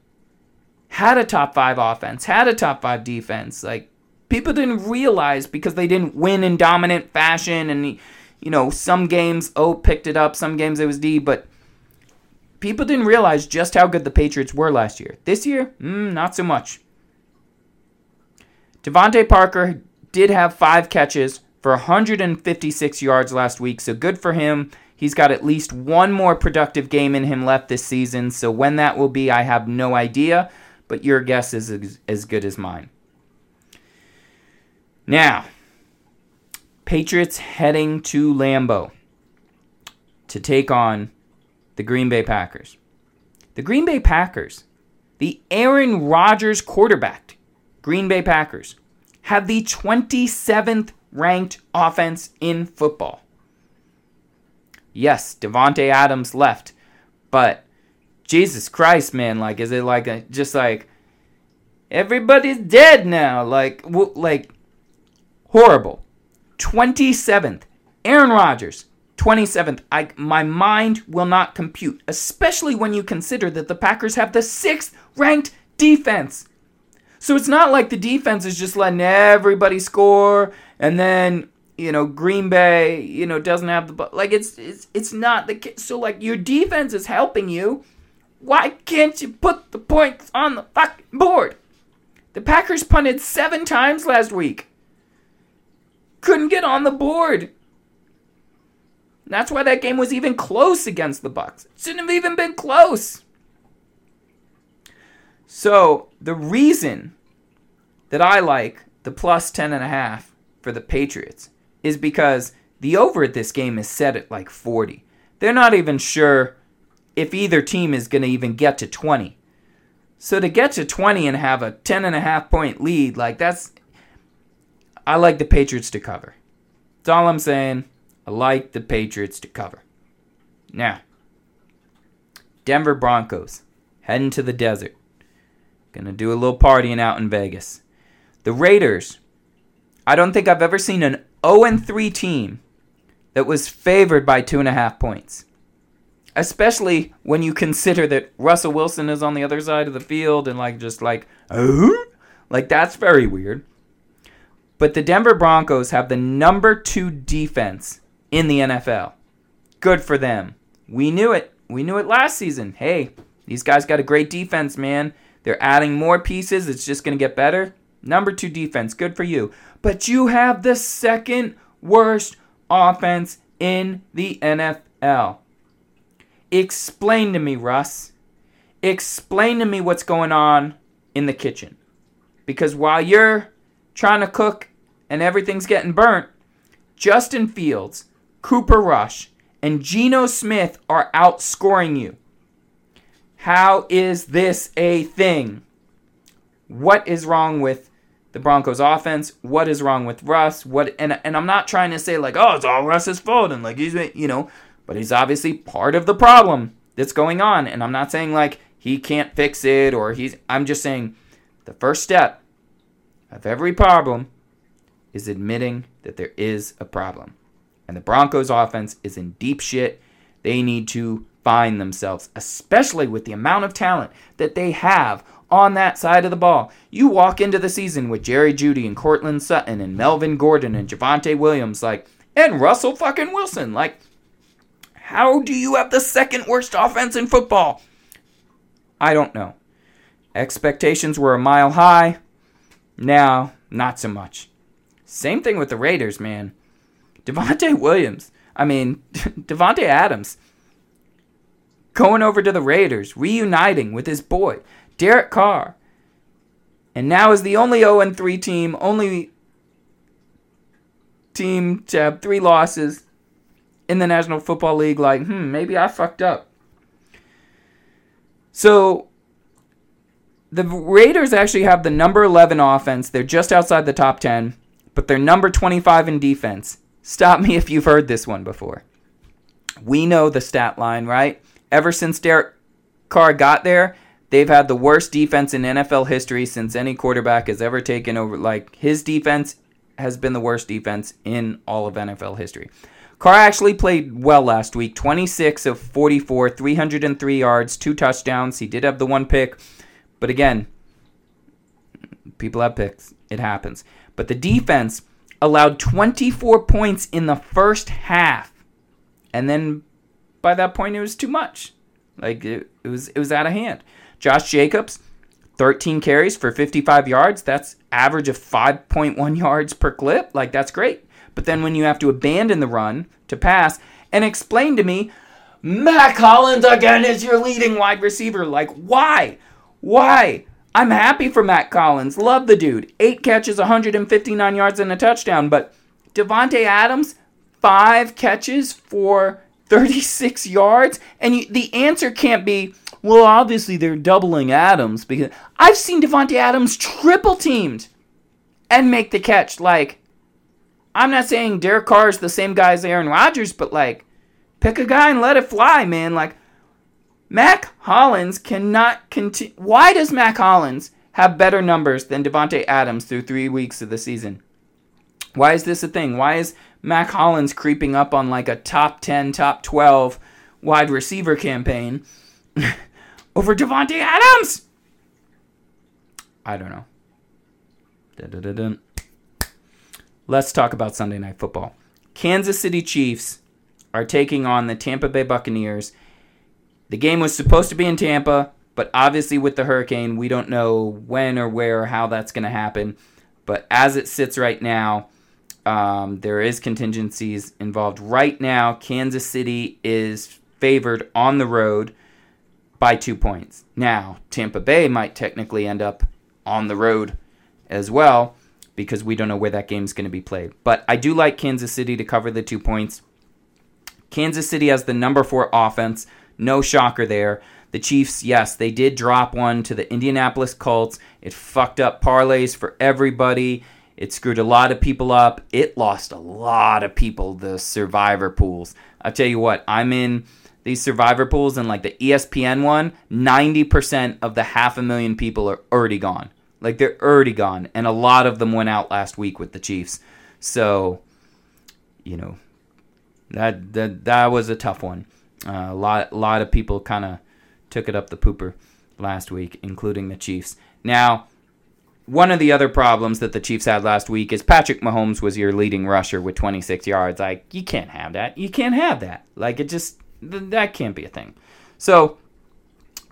had a top five offense, had a top five defense. Like, people didn't realize because they didn't win in dominant fashion and you know some games O picked it up some games it was D but people didn't realize just how good the Patriots were last year. This year mm, not so much. DeVante Parker did have five catches for 156 yards last week so good for him. He's got at least one more productive game in him left this season so when that will be I have no idea but your guess is as good as mine now, Patriots heading to Lambeau to take on the Green Bay Packers. The Green Bay Packers, the Aaron Rodgers quarterback, Green Bay Packers, have the 27th ranked offense in football. Yes, Davante Adams left, but Jesus Christ, man, like, is it like a, just like everybody's dead now? Like, like Horrible. 27th. Aaron Rodgers, 27th. I, my mind will not compute, especially when you consider that the Packers have the sixth ranked defense. So it's not like the defense is just letting everybody score and then, you know, Green Bay, you know, doesn't have the like it's it's it's not the so like your defense is helping you. Why can't you put the points on the fucking board? The Packers punted 7 times last week couldn't get on the board. That's why that game was even close against the Bucks. It shouldn't have even been close. So the reason that I like the plus 10 and a half for the Patriots is because the over at this game is set at like 40. They're not even sure if either team is going to even get to 20. So to get to 20 and have a 10 and a half point lead, like that's I like the Patriots to cover. That's all I'm saying. I like the Patriots to cover. Now, Denver Broncos heading to the desert. Gonna do a little partying out in Vegas. The Raiders. I don't think I've ever seen an 0 3 team that was favored by two and a half points. Especially when you consider that Russell Wilson is on the other side of the field and like just like, oh, like that's very weird. But the Denver Broncos have the number two defense in the NFL. Good for them. We knew it. We knew it last season. Hey, these guys got a great defense, man. They're adding more pieces. It's just going to get better. Number two defense. Good for you. But you have the second worst offense in the NFL. Explain to me, Russ. Explain to me what's going on in the kitchen. Because while you're trying to cook and everything's getting burnt, Justin Fields, Cooper Rush, and Geno Smith are outscoring you. How is this a thing? What is wrong with the Broncos offense? What is wrong with Russ? What and and I'm not trying to say like, oh, it's all Russ's fault and like he's you know, but he's obviously part of the problem that's going on. And I'm not saying like he can't fix it or he's I'm just saying the first step of every problem is admitting that there is a problem. And the Broncos offense is in deep shit. They need to find themselves, especially with the amount of talent that they have on that side of the ball. You walk into the season with Jerry Jeudy and Courtland Sutton and Melvin Gordon and Javonte Williams, like, and Russell fucking Wilson. Like, how do you have the second worst offense in football? I don't know. Expectations were a mile high. Now, not so much. Same thing with the Raiders, man. Devonte Williams. I mean, Davante Adams going over to the Raiders, reuniting with his boy, Derek Carr. And now is the only 0 3 team, only team to have three losses in the National Football League. Like, hmm, maybe I fucked up. So the Raiders actually have the number 11 offense. They're just outside the top 10, but they're number 25 in defense. Stop me if you've heard this one before. We know the stat line, right? Ever since Derek Carr got there, they've had the worst defense in NFL history since any quarterback has ever taken over. Like, his defense has been the worst defense in all of NFL history. Carr actually played well last week 26 of 44, 303 yards, two touchdowns. He did have the one pick, but again, people have picks. It happens. But the defense allowed 24 points in the first half. And then by that point it was too much. Like it, it was it was out of hand. Josh Jacobs 13 carries for 55 yards. That's average of 5.1 yards per clip. Like that's great. But then when you have to abandon the run to pass and explain to me Matt Collins again is your leading wide receiver. Like why? Why? I'm happy for Mack Collins. Love the dude. Eight catches, 159 yards, and a touchdown. But Davante Adams, five catches for 36 yards. And you, the answer can't be, well, obviously they're doubling Adams because I've seen Davante Adams triple teamed and make the catch. Like, I'm not saying Derek Carr is the same guy as Aaron Rodgers, but like, pick a guy and let it fly, man. Like, Mack Hollins cannot continue. Why does Mack Hollins have better numbers than Davante Adams through three weeks of the season? Why is this a thing? Why is Mack Hollins creeping up on like a top 10, top 12 wide receiver campaign over Davante Adams? I don't know. Da-da-da-da. Let's talk about Sunday Night Football. Kansas City Chiefs are taking on the Tampa Bay Buccaneers the game was supposed to be in Tampa, but obviously with the hurricane, we don't know when or where or how that's going to happen. But as it sits right now, um, there is contingencies involved. Right now, Kansas City is favored on the road by two points. Now, Tampa Bay might technically end up on the road as well because we don't know where that game's going to be played. But I do like Kansas City to cover the two points. Kansas City has the number four offense. No shocker there. The Chiefs, yes, they did drop one to the Indianapolis Colts. It fucked up parlays for everybody. It screwed a lot of people up. It lost a lot of people the survivor pools. i tell you what, I'm in these survivor pools and like the ESPN one, 90% of the half a million people are already gone. Like they're already gone. And a lot of them went out last week with the Chiefs. So, you know, that that that was a tough one. Uh, a lot, a lot of people kind of took it up the pooper last week, including the Chiefs. Now, one of the other problems that the Chiefs had last week is Patrick Mahomes was your leading rusher with 26 yards. Like, you can't have that. You can't have that. Like, it just, th- that can't be a thing. So,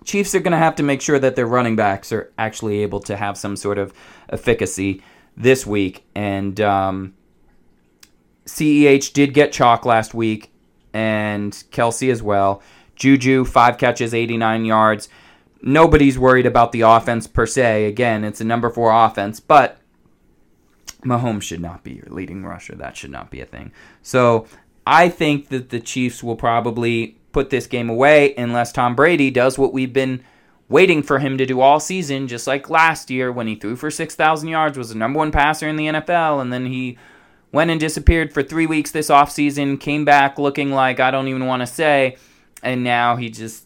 Chiefs are going to have to make sure that their running backs are actually able to have some sort of efficacy this week. And um, CEH did get chalk last week and Kelce as well. Juju, five catches, 89 yards. Nobody's worried about the offense per se. Again, it's a number four offense, but Mahomes should not be your leading rusher. That should not be a thing. So I think that the Chiefs will probably put this game away unless Tom Brady does what we've been waiting for him to do all season, just like last year when he threw for 6,000 yards, was the number one passer in the NFL, and then he went and disappeared for three weeks this offseason, came back looking like I don't even want to say, and now he just,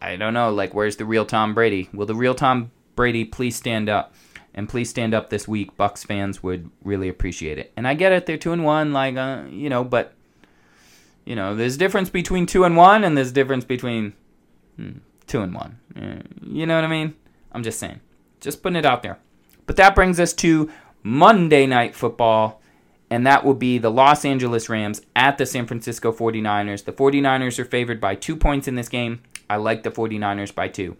I don't know, like, where's the real Tom Brady? Will the real Tom Brady please stand up? And please stand up this week. Bucks fans would really appreciate it. And I get it, they're two and one, like, uh, you know, but, you know, there's difference between two and one, and there's difference between hmm, two and one. You know what I mean? I'm just saying. Just putting it out there. But that brings us to Monday Night Football and that will be the Los Angeles Rams at the San Francisco 49ers. The 49ers are favored by two points in this game. I like the 49ers by two.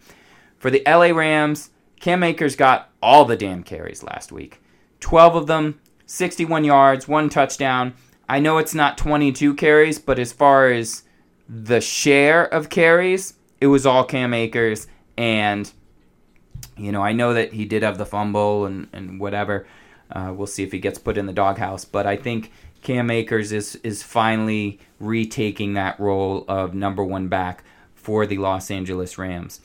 For the LA Rams, Cam Akers got all the damn carries last week. 12 of them, 61 yards, one touchdown. I know it's not 22 carries, but as far as the share of carries, it was all Cam Akers. And, you know, I know that he did have the fumble and, and whatever. Uh, we'll see if he gets put in the doghouse. But I think Cam Akers is, is finally retaking that role of number one back for the Los Angeles Rams.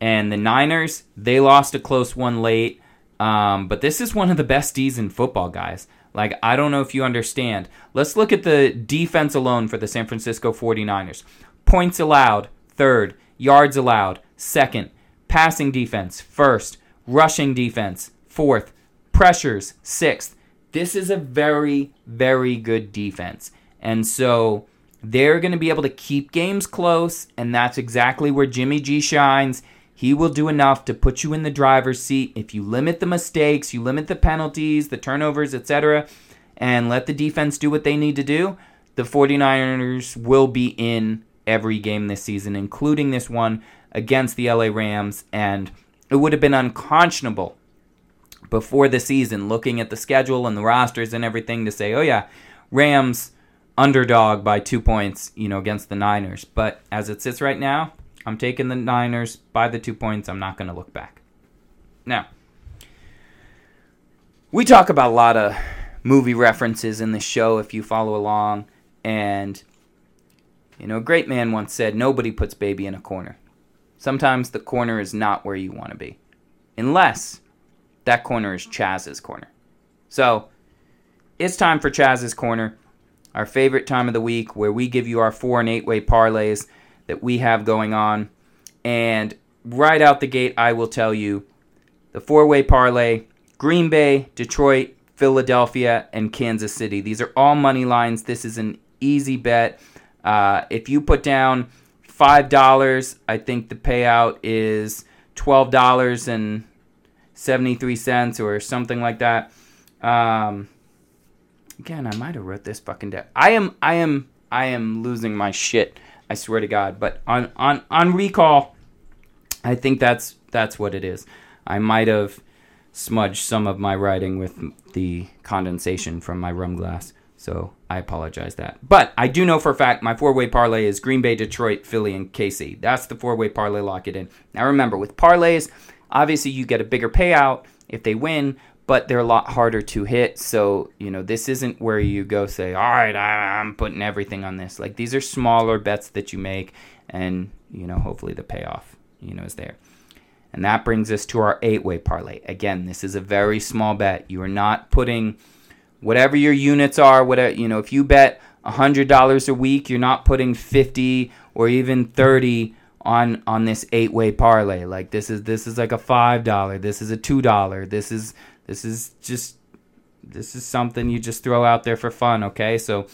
And the Niners, they lost a close one late. Um, but this is one of the best D's in football, guys. Like, I don't know if you understand. Let's look at the defense alone for the San Francisco 49ers. Points allowed, third. Yards allowed, second. Passing defense, first. Rushing defense, fourth. Pressures, sixth. This is a very, very good defense. And so they're going to be able to keep games close, and that's exactly where Jimmy G shines. He will do enough to put you in the driver's seat if you limit the mistakes, you limit the penalties, the turnovers, etc., and let the defense do what they need to do. The 49ers will be in every game this season, including this one against the LA Rams, and it would have been unconscionable before the season, looking at the schedule and the rosters and everything, to say, oh, yeah, Rams underdog by two points, you know, against the Niners. But as it sits right now, I'm taking the Niners by the two points. I'm not going to look back. Now, we talk about a lot of movie references in the show if you follow along. And, you know, a great man once said, Nobody puts baby in a corner. Sometimes the corner is not where you want to be, unless that corner is Chaz's corner. So, it's time for Chaz's corner, our favorite time of the week where we give you our four and eight way parlays that we have going on. And right out the gate, I will tell you the four way parlay Green Bay, Detroit, Philadelphia, and Kansas City. These are all money lines. This is an easy bet. Uh, if you put down $5, I think the payout is $12.73 or something like that. Um, again, I might have wrote this fucking down. I am, I am, I am losing my shit I swear to God. But on on on recall, I think that's that's what it is. I might have smudged some of my writing with the condensation from my rum glass. So I apologize that. But I do know for a fact my four-way parlay is Green Bay, Detroit, Philly, and KC. That's the four-way parlay. Lock it in. Now remember, with parlays, obviously you get a bigger payout if they win, but they're a lot harder to hit. So, you know, this isn't where you go say, all right, I'm putting everything on this. Like, these are smaller bets that you make, and, you know, hopefully the payoff, you know, is there. And that brings us to our eight way parlay. Again, this is a very small bet. You are not putting whatever your units are, whatever, you know, if you bet $100 a week, you're not putting 50 or even 30 on on this eight way parlay. Like this is this is like a five dollar. This is a two dollar. This is this is just this is something you just throw out there for fun, okay? So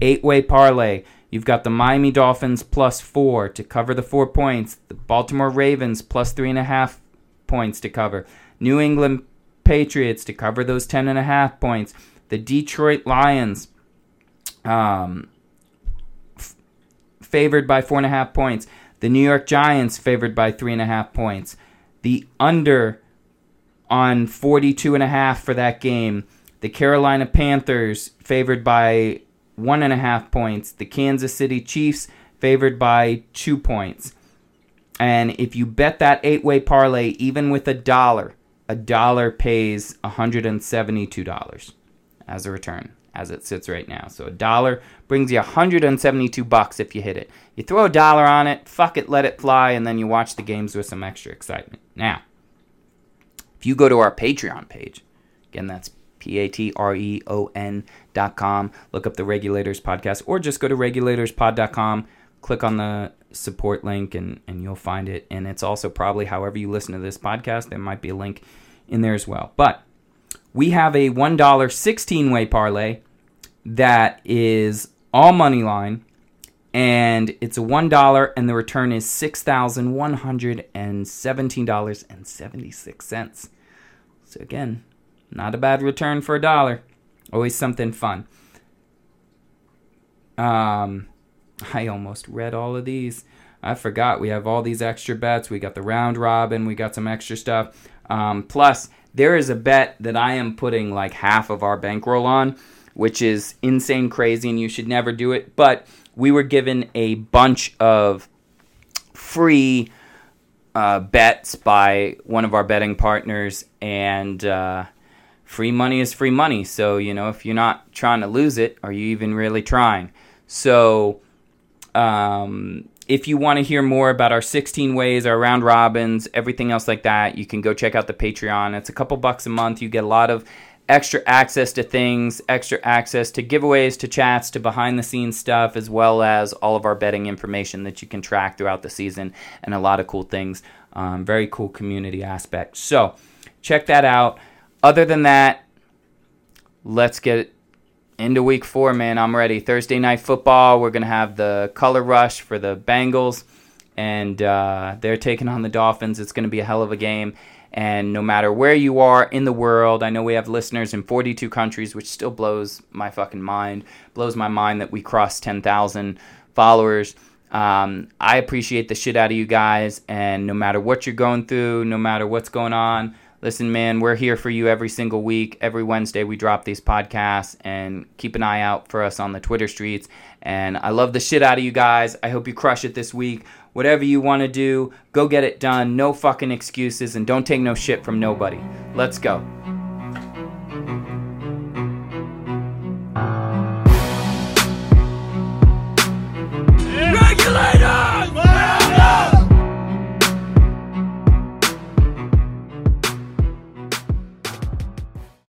eight way parlay. You've got the Miami Dolphins plus four to cover the four points. The Baltimore Ravens plus three and a half points to cover. New England Patriots to cover those ten and a half points. The Detroit Lions um, favored by four and a half points. The New York Giants favored by three and a half points. The under on 42 and a half for that game. The Carolina Panthers favored by one and a half points. The Kansas City Chiefs favored by two points. And if you bet that eight way parlay, even with a dollar, a dollar pays $172 as a return as it sits right now. So a dollar brings you 172 bucks if you hit it. You throw a dollar on it, fuck it, let it fly, and then you watch the games with some extra excitement. Now, if you go to our Patreon page, again, that's P A T R E O N dot com, look up the Regulators Podcast, or just go to regulatorspod.com, click on the support link, and, and you'll find it. And it's also probably however you listen to this podcast, there might be a link in there as well. But we have a $1 16 way parlay that is all money line and it's a one dollar and the return is six thousand one hundred and seventeen dollars and seventy six cents so again, not a bad return for a dollar. Always something fun. Um, I almost read all of these. I forgot we have all these extra bets. We got the round robin. We got some extra stuff. Um, plus, there is a bet that I am putting like half of our bankroll on, which is insane crazy, and you should never do it. But we were given a bunch of free uh, bets by one of our betting partners, and uh, free money is free money. So, you know, if you're not trying to lose it, are you even really trying? So, um, if you want to hear more about our 16 ways, our round robins, everything else like that, you can go check out the Patreon. It's a couple bucks a month. You get a lot of extra access to things, extra access to giveaways, to chats, to behind the scenes stuff, as well as all of our betting information that you can track throughout the season and a lot of cool things. Um, very cool community aspect. So check that out. Other than that, let's get into week four, man. I'm ready. Thursday night football. We're gonna have the color rush for the Bengals, and uh, they're taking on the Dolphins. It's gonna be a hell of a game. And no matter where you are in the world, I know we have listeners in 42 countries, which still blows my fucking mind. Blows my mind that we crossed 10,000 followers. Um, I appreciate the shit out of you guys, and no matter what you're going through, no matter what's going on, listen, man, we're here for you every single week. Every Wednesday, we drop these podcasts, and keep an eye out for us on the Twitter streets. And I love the shit out of you guys. I hope you crush it this week. Whatever you want to do, go get it done. No fucking excuses, and don't take no shit from nobody. Let's go.